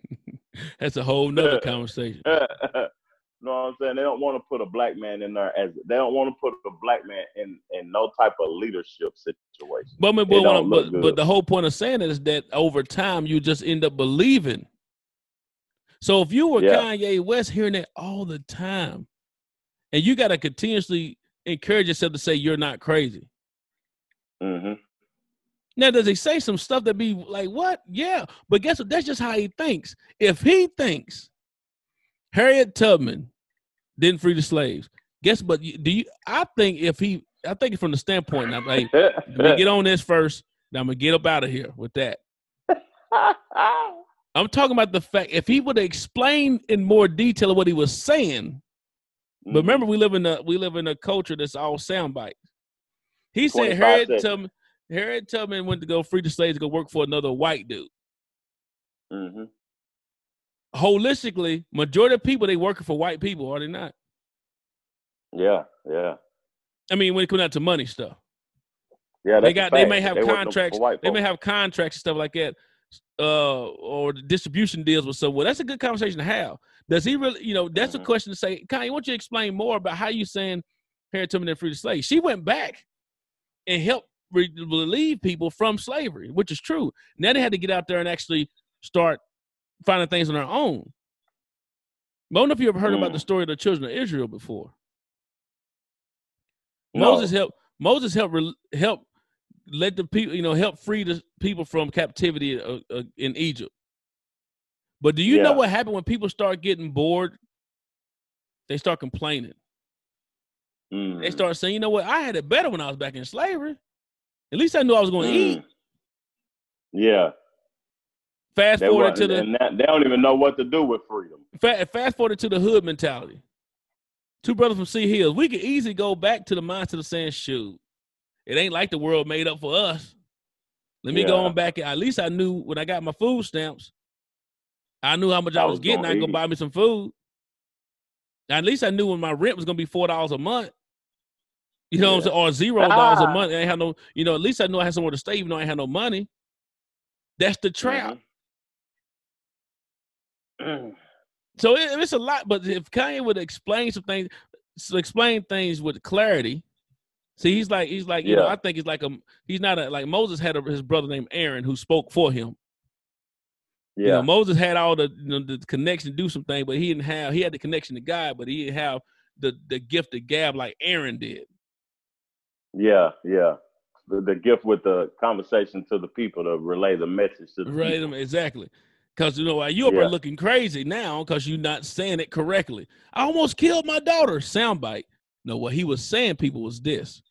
That's a whole nother conversation. know what I'm saying? They don't want to put a black man in there as they don't want to put a black man in in no type of leadership situation. But but, but, but, but the whole point of saying it is that over time you just end up believing. So if you were yeah. Kanye West hearing that all the time, and you got to continuously encourage yourself to say you're not crazy. Mm-hmm. Now, does he say some stuff that be like, what? Yeah. But guess what? That's just how he thinks. If he thinks Harriet Tubman didn't free the slaves, guess what? Do you I think if he I think from the standpoint now, like, let me get on this first. Now I'm gonna get up out of here with that. I'm talking about the fact if he would explain in more detail what he was saying. Mm-hmm. But remember, we live in a we live in a culture that's all soundbite. He said Harriet Tubman Harriet Tubman went to go free the slaves to go work for another white dude. Mm-hmm. Holistically, majority of people they working for white people, are they not? Yeah, yeah. I mean, when it comes out to money stuff. Yeah, they got. They may have they contracts. They may have contracts and stuff like that, uh, or distribution deals with someone. That's a good conversation to have. Does he really? You know, that's mm-hmm. a question to say. Kanye, why don't you explain more about how you saying Harriet Tubman and free the slaves? She went back and helped relieve people from slavery, which is true. Now they had to get out there and actually start finding things on their own. I don't know if you ever heard mm. about the mm. story of the children of Israel before. No. Moses helped. Moses helped help let the people, you know, help free the people from captivity uh, uh, in Egypt. But do you yeah. know what happened when people start getting bored? They start complaining. Mm. They start saying, "You know what? I had it better when I was back in slavery." At least I knew I was going to mm. eat. Yeah. Fast they forward to the. And they don't even know what to do with freedom. Fast forward to the hood mentality. Two brothers from Sea Hills. We could easily go back to the mindset of saying, shoot, it ain't like the world made up for us. Let me yeah. go on back. At least I knew when I got my food stamps, I knew how much I, I was, getting. I could go buy me some food. At least I knew when my rent was going to be $4 a month. You know yeah. what I'm saying? Or zero dollars a month. I ain't have no, you know, at least I know I had somewhere to stay, even though I had no money. That's the trap. Mm-hmm. So it, it's a lot, but if Kanye would explain some things, explain things with clarity. See, he's like he's like you yeah. know I think he's like a he's not a like Moses had a, his brother named Aaron who spoke for him. Yeah, you know, Moses had all the you know, the connection to do some things, but he didn't have he had the connection to God, but he didn't have the the gift of gab like Aaron did. Yeah, yeah. The, the gift with the conversation to the people to relay the message to the relay them exactly. Because you know why you are yeah. looking crazy now because you're not saying it correctly. I almost killed my daughter. Soundbite. No, what he was saying, people, was this.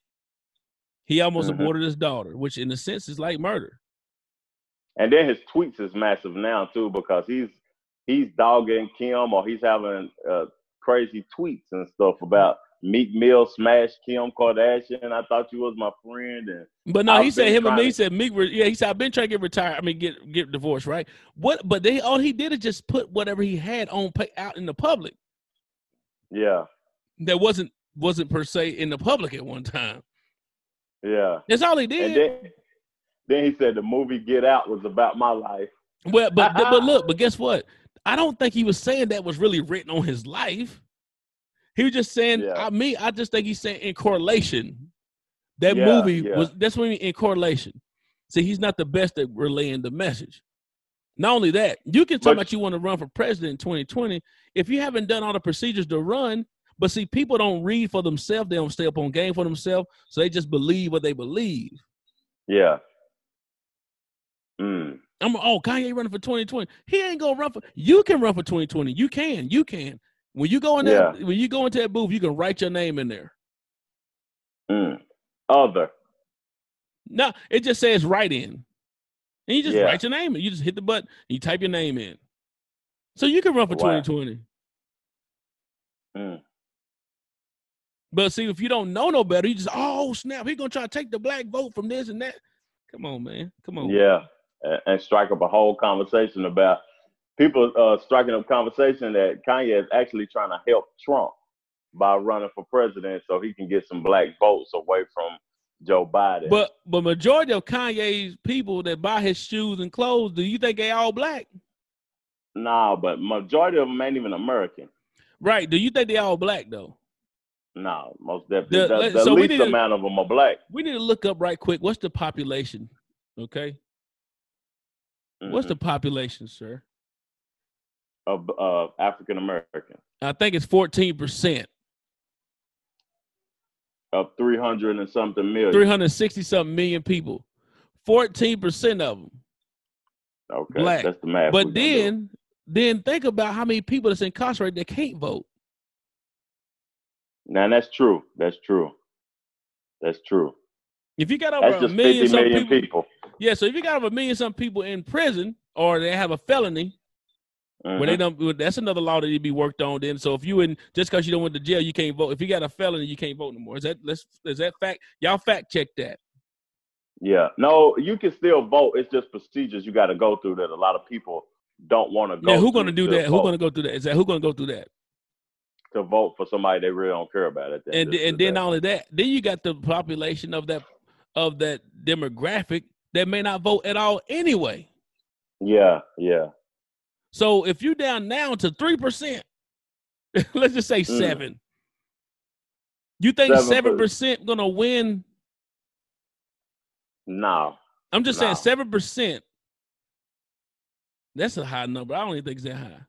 He almost mm-hmm. aborted his daughter, which in a sense is like murder. And then his tweets is massive now too because he's he's dogging Kim or he's having uh, crazy tweets and stuff about Meek Mill smashed Kim Kardashian. I thought you was my friend, and but no, I've he said him and me. He said Meek. Yeah, he said I've been trying to get retired. I mean, get get divorced, right? What? But they all he did is just put whatever he had on pay, out in the public. Yeah, that wasn't wasn't per se in the public at one time. Yeah, that's all he did. Then, then, he said the movie Get Out was about my life. Well, but but look, but guess what? I don't think he was saying that was really written on his life. He was just saying, yeah. I me, I just think he's saying in correlation. That yeah, movie yeah. was that's what I mean in correlation. See, he's not the best at relaying the message. Not only that, you can talk but, about you want to run for president in 2020 if you haven't done all the procedures to run. But see, people don't read for themselves; they don't stay up on game for themselves, so they just believe what they believe. Yeah. Mm. I'm oh Kanye running for 2020. He ain't gonna run for. You can run for 2020. You can. You can. When you go in there, yeah. when you go into that booth, you can write your name in there. Mm. Other. No, it just says write in. And you just yeah. write your name in. You just hit the button, you type your name in. So you can run for wow. 2020. Mm. But see, if you don't know no better, you just, oh snap, he's gonna try to take the black vote from this and that. Come on, man. Come on. Yeah. And strike up a whole conversation about people uh, striking up conversation that Kanye is actually trying to help Trump by running for president so he can get some black votes away from Joe Biden. But but majority of Kanye's people that buy his shoes and clothes, do you think they all black? nah, but majority of them ain't even American. Right. Do you think they all black though? No, most definitely. The- The, the so least to- amount of them are black. We need to look up right quick. What's the population? Okay. What's Mhm. the population, sir? Of uh, African American I think it's 14%. of three hundred and something million? 360 something million people. 14% of them. okay, black. that's the math. But we gonna do. then then think about how many people that's incarcerated that can't vote. now that's true. That's true. That's true. If you got over a some million people, people. yeah, so if you got over a million some people in prison or they have a felony, where they Mhm. don't, well, that's another law that need to be worked on. Then, so if you in just because you don't went to jail, you can't vote. If you got a felony, you can't vote no more. Is that let's is that fact? Y'all fact check that. Yeah. No, you can still vote. It's just procedures you got to go through that a lot of people don't want to go. Yeah, who gonna do that? Who gonna go through that? Is that who gonna go through that? to vote for somebody they really don't care about it? And and then not only that, then you got the population of that of that demographic that may not vote at all anyway. yeah, yeah. So if you down now to three percent, let's just say Mm. seven. You think Seven seven per- percent gonna win? No. I'm just No. saying seven percent. That's a high number. I don't even think it's that high.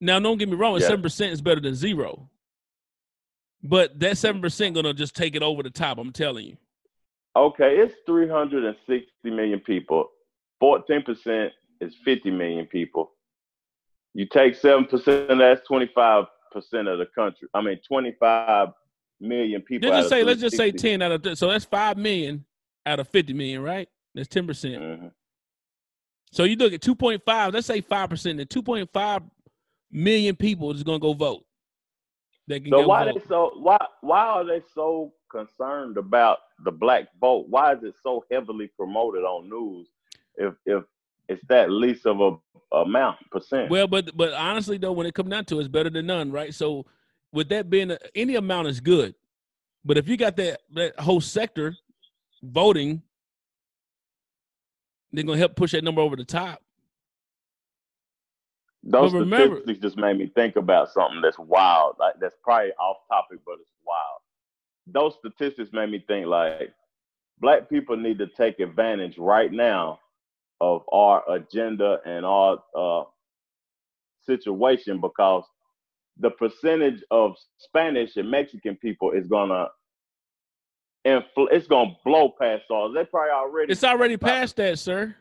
Now, don't get me wrong. Yeah. Seven percent is better than zero. But that seven percent gonna just take it over the top. I'm telling you. Okay, it's 360 million people. 14% is 50 million people. You take 7%, that's 25% of the country. I mean, 25 million people. Let's out just say let's just say ten out of th- so that's five million out of fifty million, right? That's ten percent. Mhm. So you look at two point five. Let's say five percent. And two point five million people is gonna go vote. They can So why vote. they so why why are they so concerned about the black vote? Why is it so heavily promoted on news if if it's that least of a amount percent? Well, but but honestly though, when it comes down to it, it's better than none, right? So with that being a, any amount is good, but if you got that that whole sector voting, they're gonna help push that number over the top. Those But remember- statistics just made me think about something that's wild. Like that's probably off topic, but it's wild. Those statistics made me think like black people need to take advantage right now of our agenda and our uh, situation because the percentage of Spanish and Mexican people is gonna infl- it's gonna blow past all. They probably already It's already past that, sir.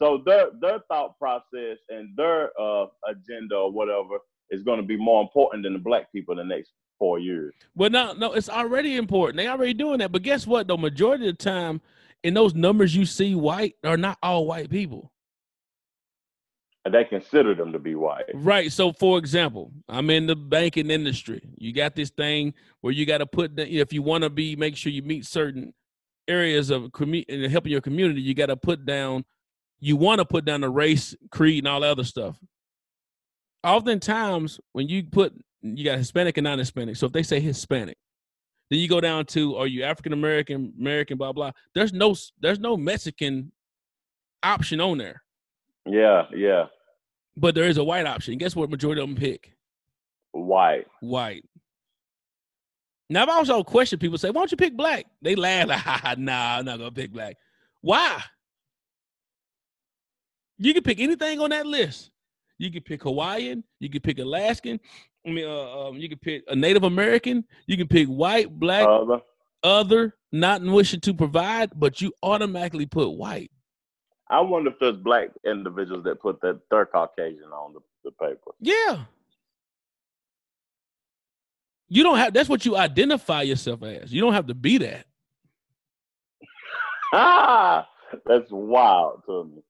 so their their thought process and their uh, agenda or whatever is going to be more important than the black people in the next four years. Well, no, no, it's already important. They already doing that. But guess what? The majority of the time, in those numbers you see, white are not all white people. And they consider them to be white. Right. So, for example, I'm in the banking industry. You got this thing where you got to put the, if you want to be, make sure you meet certain areas of commu- and helping your community. You got to put down, you want to put down the race, creed, and all that other stuff. Oftentimes, when you put, you got Hispanic and non-Hispanic. So if they say Hispanic, then you go down to, are you African American, American, blah blah. There's no, there's no Mexican option on there, Yeah, yeah, but there is a white option. Guess what? Majority of them pick. white. white. Now I've also questioned people say, "Why don't you pick black?" They laugh like, "Ha, ha, "Nah, I'm not gonna pick black." Why? You can pick anything on that list. You can pick Hawaiian. You can pick Alaskan. I mean, uh, um, you can pick a Native American. You can pick white, black, Other. other, not wishing to provide, but you automatically put white. I wonder if there's black individuals that put that third Caucasian on the, the paper. Yeah. You don't have. That's what you identify yourself as. You don't have to be that. Ah, that's wild to me.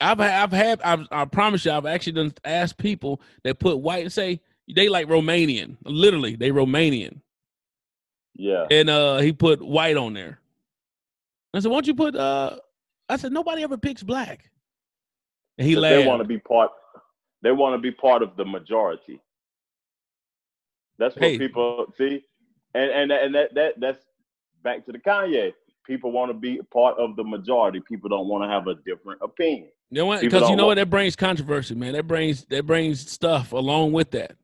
I've I've had, I've, I promise you, I've actually done asked people that put white and say they like Romanian. Literally, they Romanian, Yeah. and uh, he put white on there. I said, "Why don't you put?" uh I said, "Nobody ever picks black." And he laughed. they want to be part. They want to be part of the majority. That's what Hey. people see, and and and that that that's back to the Kanye. People want to be part of the majority. People don't want to have a different opinion. You know what? Because you know what? That brings controversy, man. That brings that brings stuff along with that.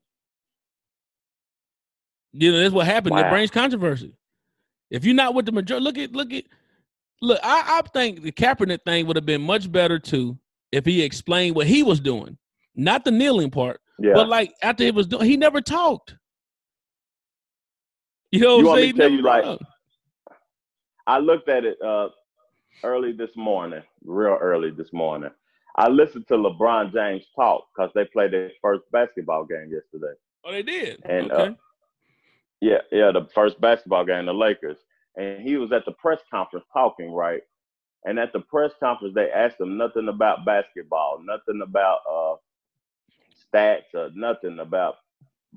You know, that's what happened. That brings controversy. If you're not with the majority, look at look at look. I, I think the Kaepernick thing would have been much better too if he explained what he was doing, not the kneeling part, Yeah. but like after he was doing, he never talked. You know You what I'm want me saying? to tell you, like. I looked at it uh, early this morning, real early this morning. I listened to LeBron James talk because they played their first basketball game yesterday. oh, they did. And, uh, okay. Yeah, yeah, the first basketball game, the Lakers. And he was at the press conference talking, right? And at the press conference, they asked him nothing about basketball, nothing about uh, stats, or nothing about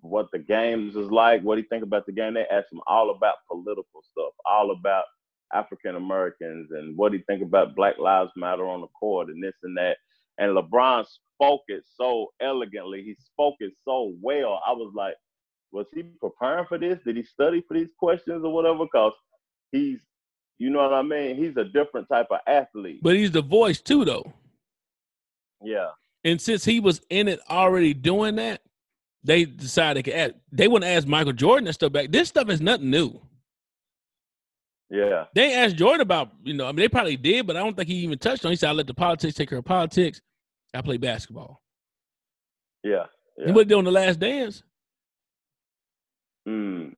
what the games is like, what he think about the game. They asked him all about political stuff, all about African Americans and what he think about Black Lives Matter on the court and this and that. And LeBron spoke it so elegantly. He spoke it so well. I was like, was he preparing for this? Did he study for these questions or whatever? Because he's, you know what I mean? He's a different type of athlete. But he's the voice too, though. yeah, And since he was in it already doing that, they decided to ask. they wouldn't ask Michael Jordan and stuff back. This stuff is nothing new. yeah, They asked Jordan about, you know, I mean, they probably did, but I don't think he even touched on. it. He said, "I let the politics take care of politics. I play basketball." yeah, He yeah. what did on the Last Dance? Mm,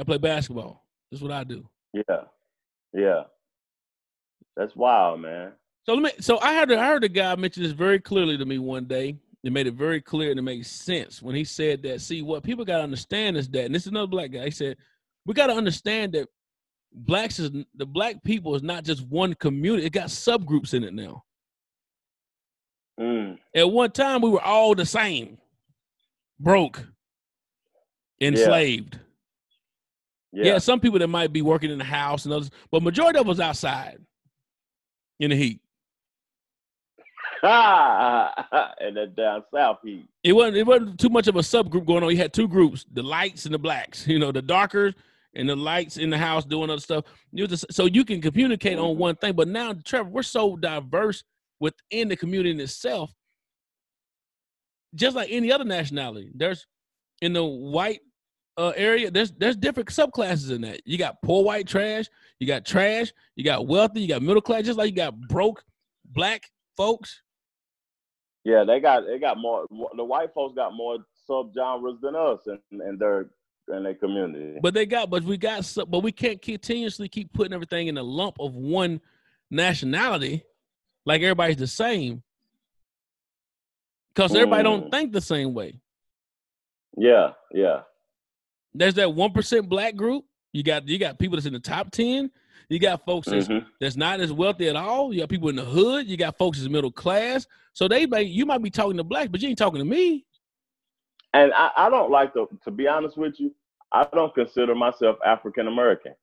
I play basketball. That's what I do. yeah, yeah. That's wild, man. So let me. So I heard. I heard a guy mention this very clearly to me one day. It made it very clear and it made sense when he said that. See, what people got to understand is that, and this is another black guy. He said, "We got to understand that blacks is the black people is not just one community. It got subgroups in it now. Mm, At one time, we were all the same, broke, enslaved. yeah, Yeah. some people that might be working in the house and others, but majority of us outside in the heat. and that down south heat. It wasn't it wasn't too much of a subgroup going on. You had two groups, the lights and the blacks. You know, the darkers and the lights in the house doing other stuff. You just, so you can communicate on Mhm. one thing. But now, Trevor, we're so diverse within the community in itself. Just like any other nationality, there's in the white uh, area, there's there's different subclasses in that. You got poor white trash, you got trash, you got wealthy, you got middle class, just like you got broke black folks. Yeah, they got they got more. The white folks got more subgenres than us in, in their in their community. But they got, but we got, but we can't continuously keep putting everything in a lump of one nationality, like everybody's the same, because everybody don't Mm. think the same way. yeah, yeah, There's that one percent black group. You got, you got people that's in the top ten. You got folks that's, Mhm. that's not as wealthy at all. You got people in the hood. You got folks that's middle class. So they, may, you might be talking to blacks, but you ain't talking to me. And I, I don't like to to be honest with you. I don't consider myself African American.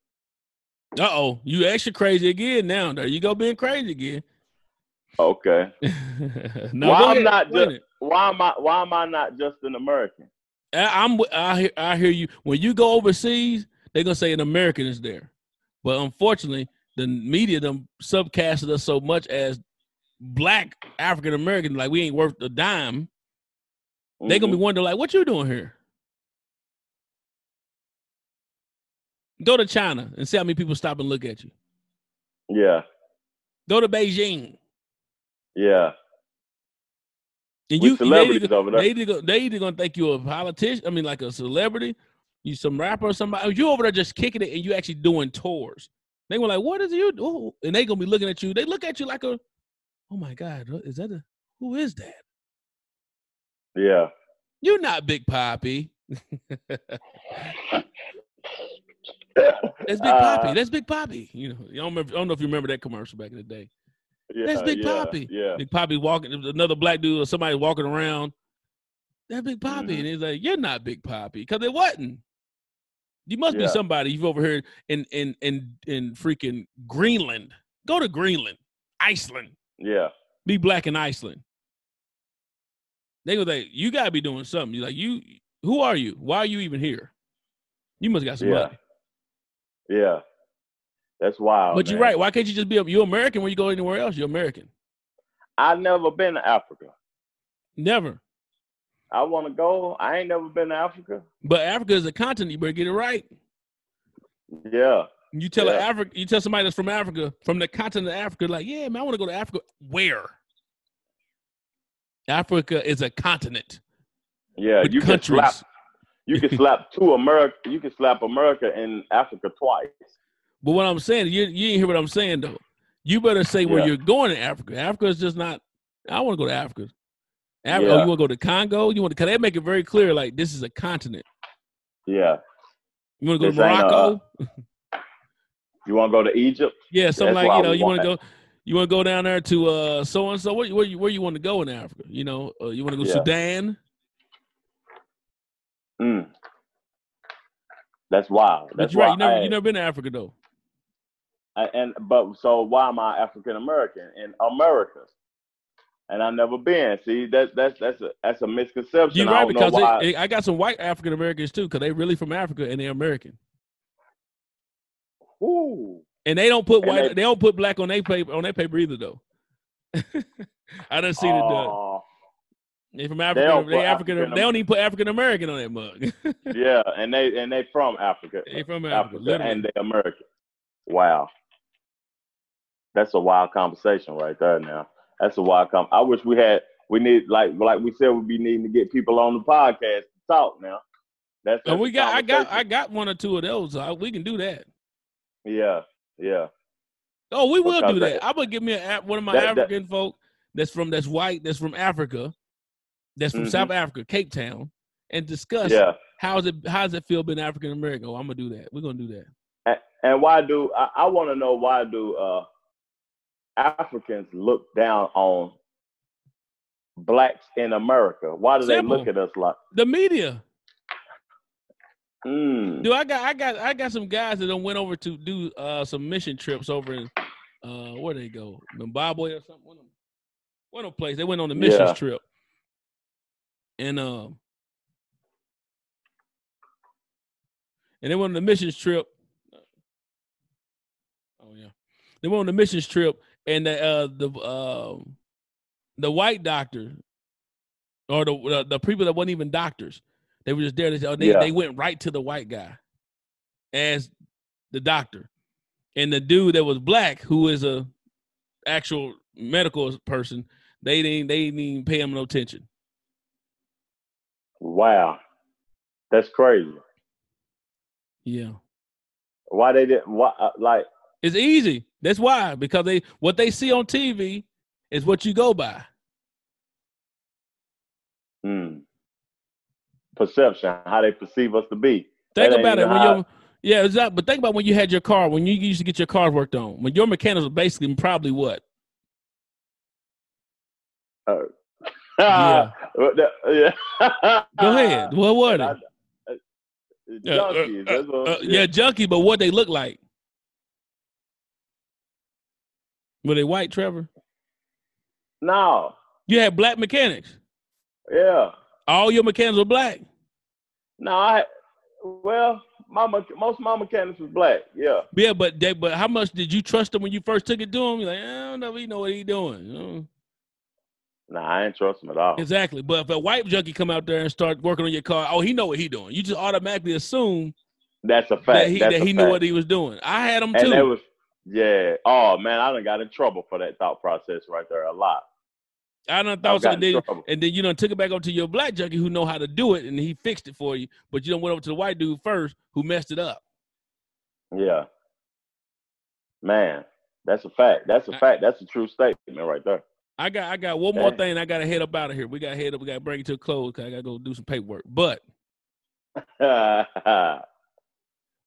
Uh oh, you extra crazy again now. There you go, being crazy again. Okay, no, Why I'm not just- why am I why am I not just an American? I- I'm I hear I hear you. When you go overseas, they're gonna say an American is there, but unfortunately, the media them subcasted us so much as black African American, like we ain't worth a dime. They gonna be Mhm. wondering like, what you doing here? Go to China and see how many people stop and look at you. yeah, Go to Beijing. yeah, And you, they celebrities either, over there. they either, they either gonna think you're a politician. I mean, like a celebrity, you some rapper or somebody. You over there just kicking it, and you actually doing tours. They were like, "What is you?" do?" And they gonna be looking at you. They look at you like a, "Oh my God, is that a who is that?" yeah. You're not Big Poppy. That's Big Poppy. Uh, That's Big Poppy. You know, you don't, remember, I don't know if you remember that commercial back in the day. Yeah, That's Big yeah, Poppy. Yeah, Big Poppy walking, another black dude or somebody walking around. That Big Poppy, Mhm. and he's like, "You're not Big Poppy," because it wasn't. You must be somebody you've over here in in in in freaking Greenland. Go to Greenland, Iceland. yeah, Be black in Iceland. They go like, "You gotta be doing something." You're like, "You, who are you? Why are you even here? You must got some Yeah. money." Yeah, that's wild. but you're right. Why can't you just be a you American when you go anywhere else? You're American. I've never been to Africa. Never. I want to go. I ain't never been to Africa. But Africa is a continent. You better get it right. Yeah, You tell Yeah. a Africa, you tell somebody that's from Africa, from the continent of Africa, like, yeah, man, I want to go to Africa. Where? Africa is a continent. yeah. you can countries. slap. You can slap two America. You can slap America and Africa twice. But what I'm saying, you you didn't hear what I'm saying though. You better say where Yeah. you're going in Africa. Africa is just not. I want to go to Africa. Africa. Oh, you want to go to Congo? You want to? Cause they make it very clear, like this is a continent. Yeah. You want to go to This ain't a- Morocco? You want to go to Egypt? yeah, something that's like you know. You want to go. You want to go down there to uh so and so. Where where you where you want to go in Africa? You know, uh, you want to go Yeah. Sudan? Mm. That's wild. But That's you're right. You never Hey, you never been to Africa though. And but so why am I African American in America? And I've never been. See, that's that's that's a that's a misconception. You're I right don't because they, I got some white African Americans too, because they really from Africa and they're American, Ooh. and they don't put white, they- they, don't put black on their paper on their paper either though. I done seen it done. They from don't Africa. put They African. African- They don't even put African American on that mug. yeah, and they and they from Africa. they from Africa, Africa and they American. Wow. That's a wild conversation right there now. That's a wild com I wish we had we need like like we said we'd be needing to get people on the podcast to talk now. That's, and that's we got, I got, I got one or two of those. I, we can do that. Yeah, yeah. Oh, we will Because do that. that- I'm gonna give me a, one of my that- that- African folk that's from that's white, that's from Africa, that's from Mhm. South Africa, Cape Town, and discuss Yeah. how's it how's it feel being African American. Oh, I'm gonna do that. We're gonna do that. And, and why do I, I want to know why do uh Africans look down on blacks in America? Why do Simple. they look at us like The media. mm, Dude, I got I got I got some guys that went over to do uh some mission trips over in uh where they go? Zimbabwe or something. One of them, one of them place. They went on the missions Yeah. trip. And um and they went on the missions trip. Oh yeah. They went on the missions trip and the uh the um the white doctor or the the, the people that wasn't even doctors they were just there. They, they, Yeah. they went right to the white guy as the doctor. And the dude that was black, who is a actual medical person, they didn't they didn't even pay him no attention. wow. That's crazy. Yeah. Why they didn't why uh, like It's easy. That's why. Because they what they see on TV is what you go by. mm, perception, how they perceive us to be. Think That about it when how- yeah, exactly. But think about when you had your car, when you used to get your car worked on. When your mechanics were basically probably what? yeah. yeah. Go ahead. What was it? I- uh, Junkies. that's what- Uh, yeah, junkie, but what they look like? Were they white, Trevor? No. You had black mechanics. Yeah. All your mechanics were black. No, I well, my most of my mechanics was black. Yeah. Yeah, but they, but how much did you trust them when you first took it to him? You're like, I don't know, he know what he doing. You know? Nah, I ain't trust him at all. Exactly. But if a white junkie come out there and start working on your car, oh, he know what he doing. You just automatically assume That's a fact. that he that he knew what he was doing. I had him and too. that was yeah. Oh man, I done got in trouble for that thought process right there a lot. I done thought so. And then, and then you done took it back over to your black junkie who know how to do it, and he fixed it for you. But you done went over to the white dude first who messed it up. Yeah. Man, that's a fact. That's a I- fact. That's a true statement right there. I got I got one more thing. I got to head up out of here. We got to head up. We got to bring it to a close because I got to go do some paperwork. But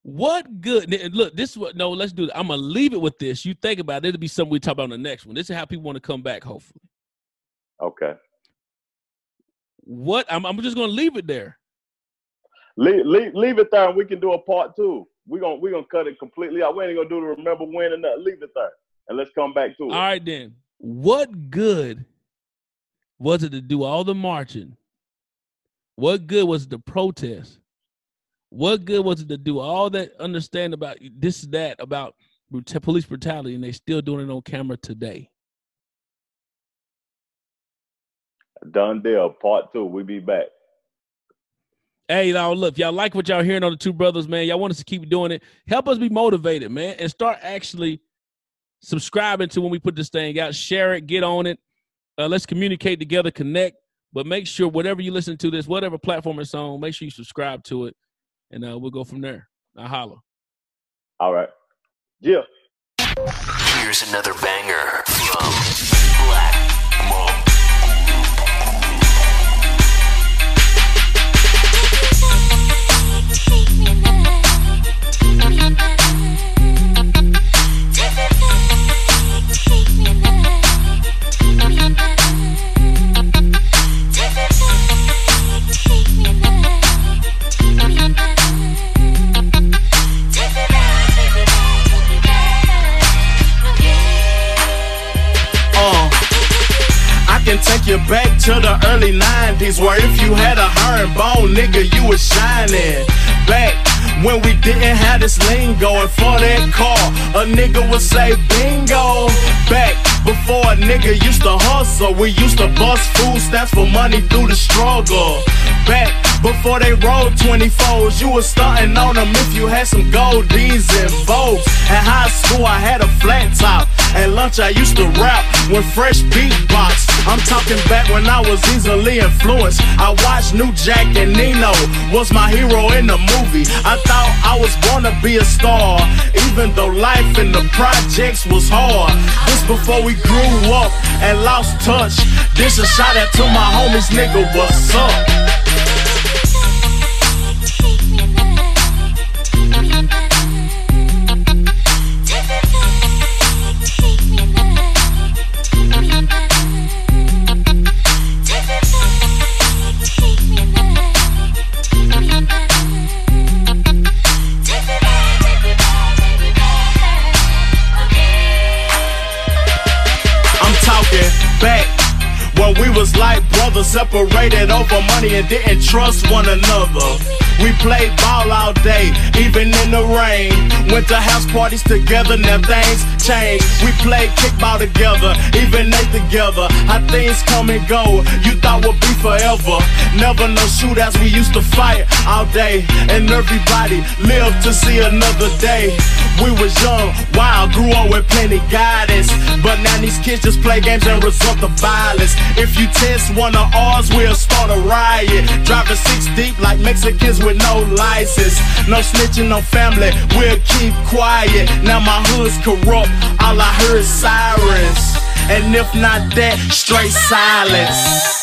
what good? Look, this is what. No, let's do. I'm gonna leave it with this. You think about it. It'll be something we talk about on the next one. This is how people want to come back. Hopefully, okay. what? I'm, I'm just gonna leave it there. Leave, leave, leave it there and we can do a part two. We're gonna we gonna cut it completely out. We ain't gonna do the remember when and that. Leave it there. And let's come back to it. All right, then. What good was it to do all the marching? What good was it to protest What good was it to do all that understand about this that about police brutality and they still doing it on camera today? Done deal. Part two. We be back. Hey, now look, y'all like what y'all hearing on the two brothers, man, y'all want us to keep doing it. Help us be motivated, man, and start actually subscribing to when we put this thing out. Share it, get on it. Uh, let's communicate together, connect. But make sure whatever you listen to this, whatever platform it's on, make sure you subscribe to it, and uh, we'll go from there. I holla. All right. Yeah. Here's another banger from back to the early 90s where if you had a herringbone, nigga, you was shining. Back when we didn't have this lingo, and for that car, a nigga would say bingo. Back before a nigga used to hustle, we used to bust food stamps for money through the struggle. Back before they rolled 24s, you was starting on them if you had some goldies and Vogues. At high school, I had a flat top. At lunch, I used to rap with fresh beatbox. I'm talking back when I was easily influenced. I watched New Jack and Nino was my hero in the movie. I thought I was born to be a star, even though life in the projects was hard. This before we grew up and lost touch. This a shot at to my homies, nigga, what's up? We was like brothers, separated over money and didn't trust one another. We played ball all day, even in the rain. Went to house parties together, now things change. We played kickball together, even ate together. How things come and go, you thought would be forever. Never no shootouts, we used to fight all day. And everybody lived to see another day. We was young, wild, grew up with plenty guidance. But now these kids just play games and result to violence. If you test one of ours, we'll start a riot. Driving six deep like Mexicans with no license. No snitching on family, we'll keep quiet. Now my hood's corrupt, all I heard is sirens. And if not that, straight silence.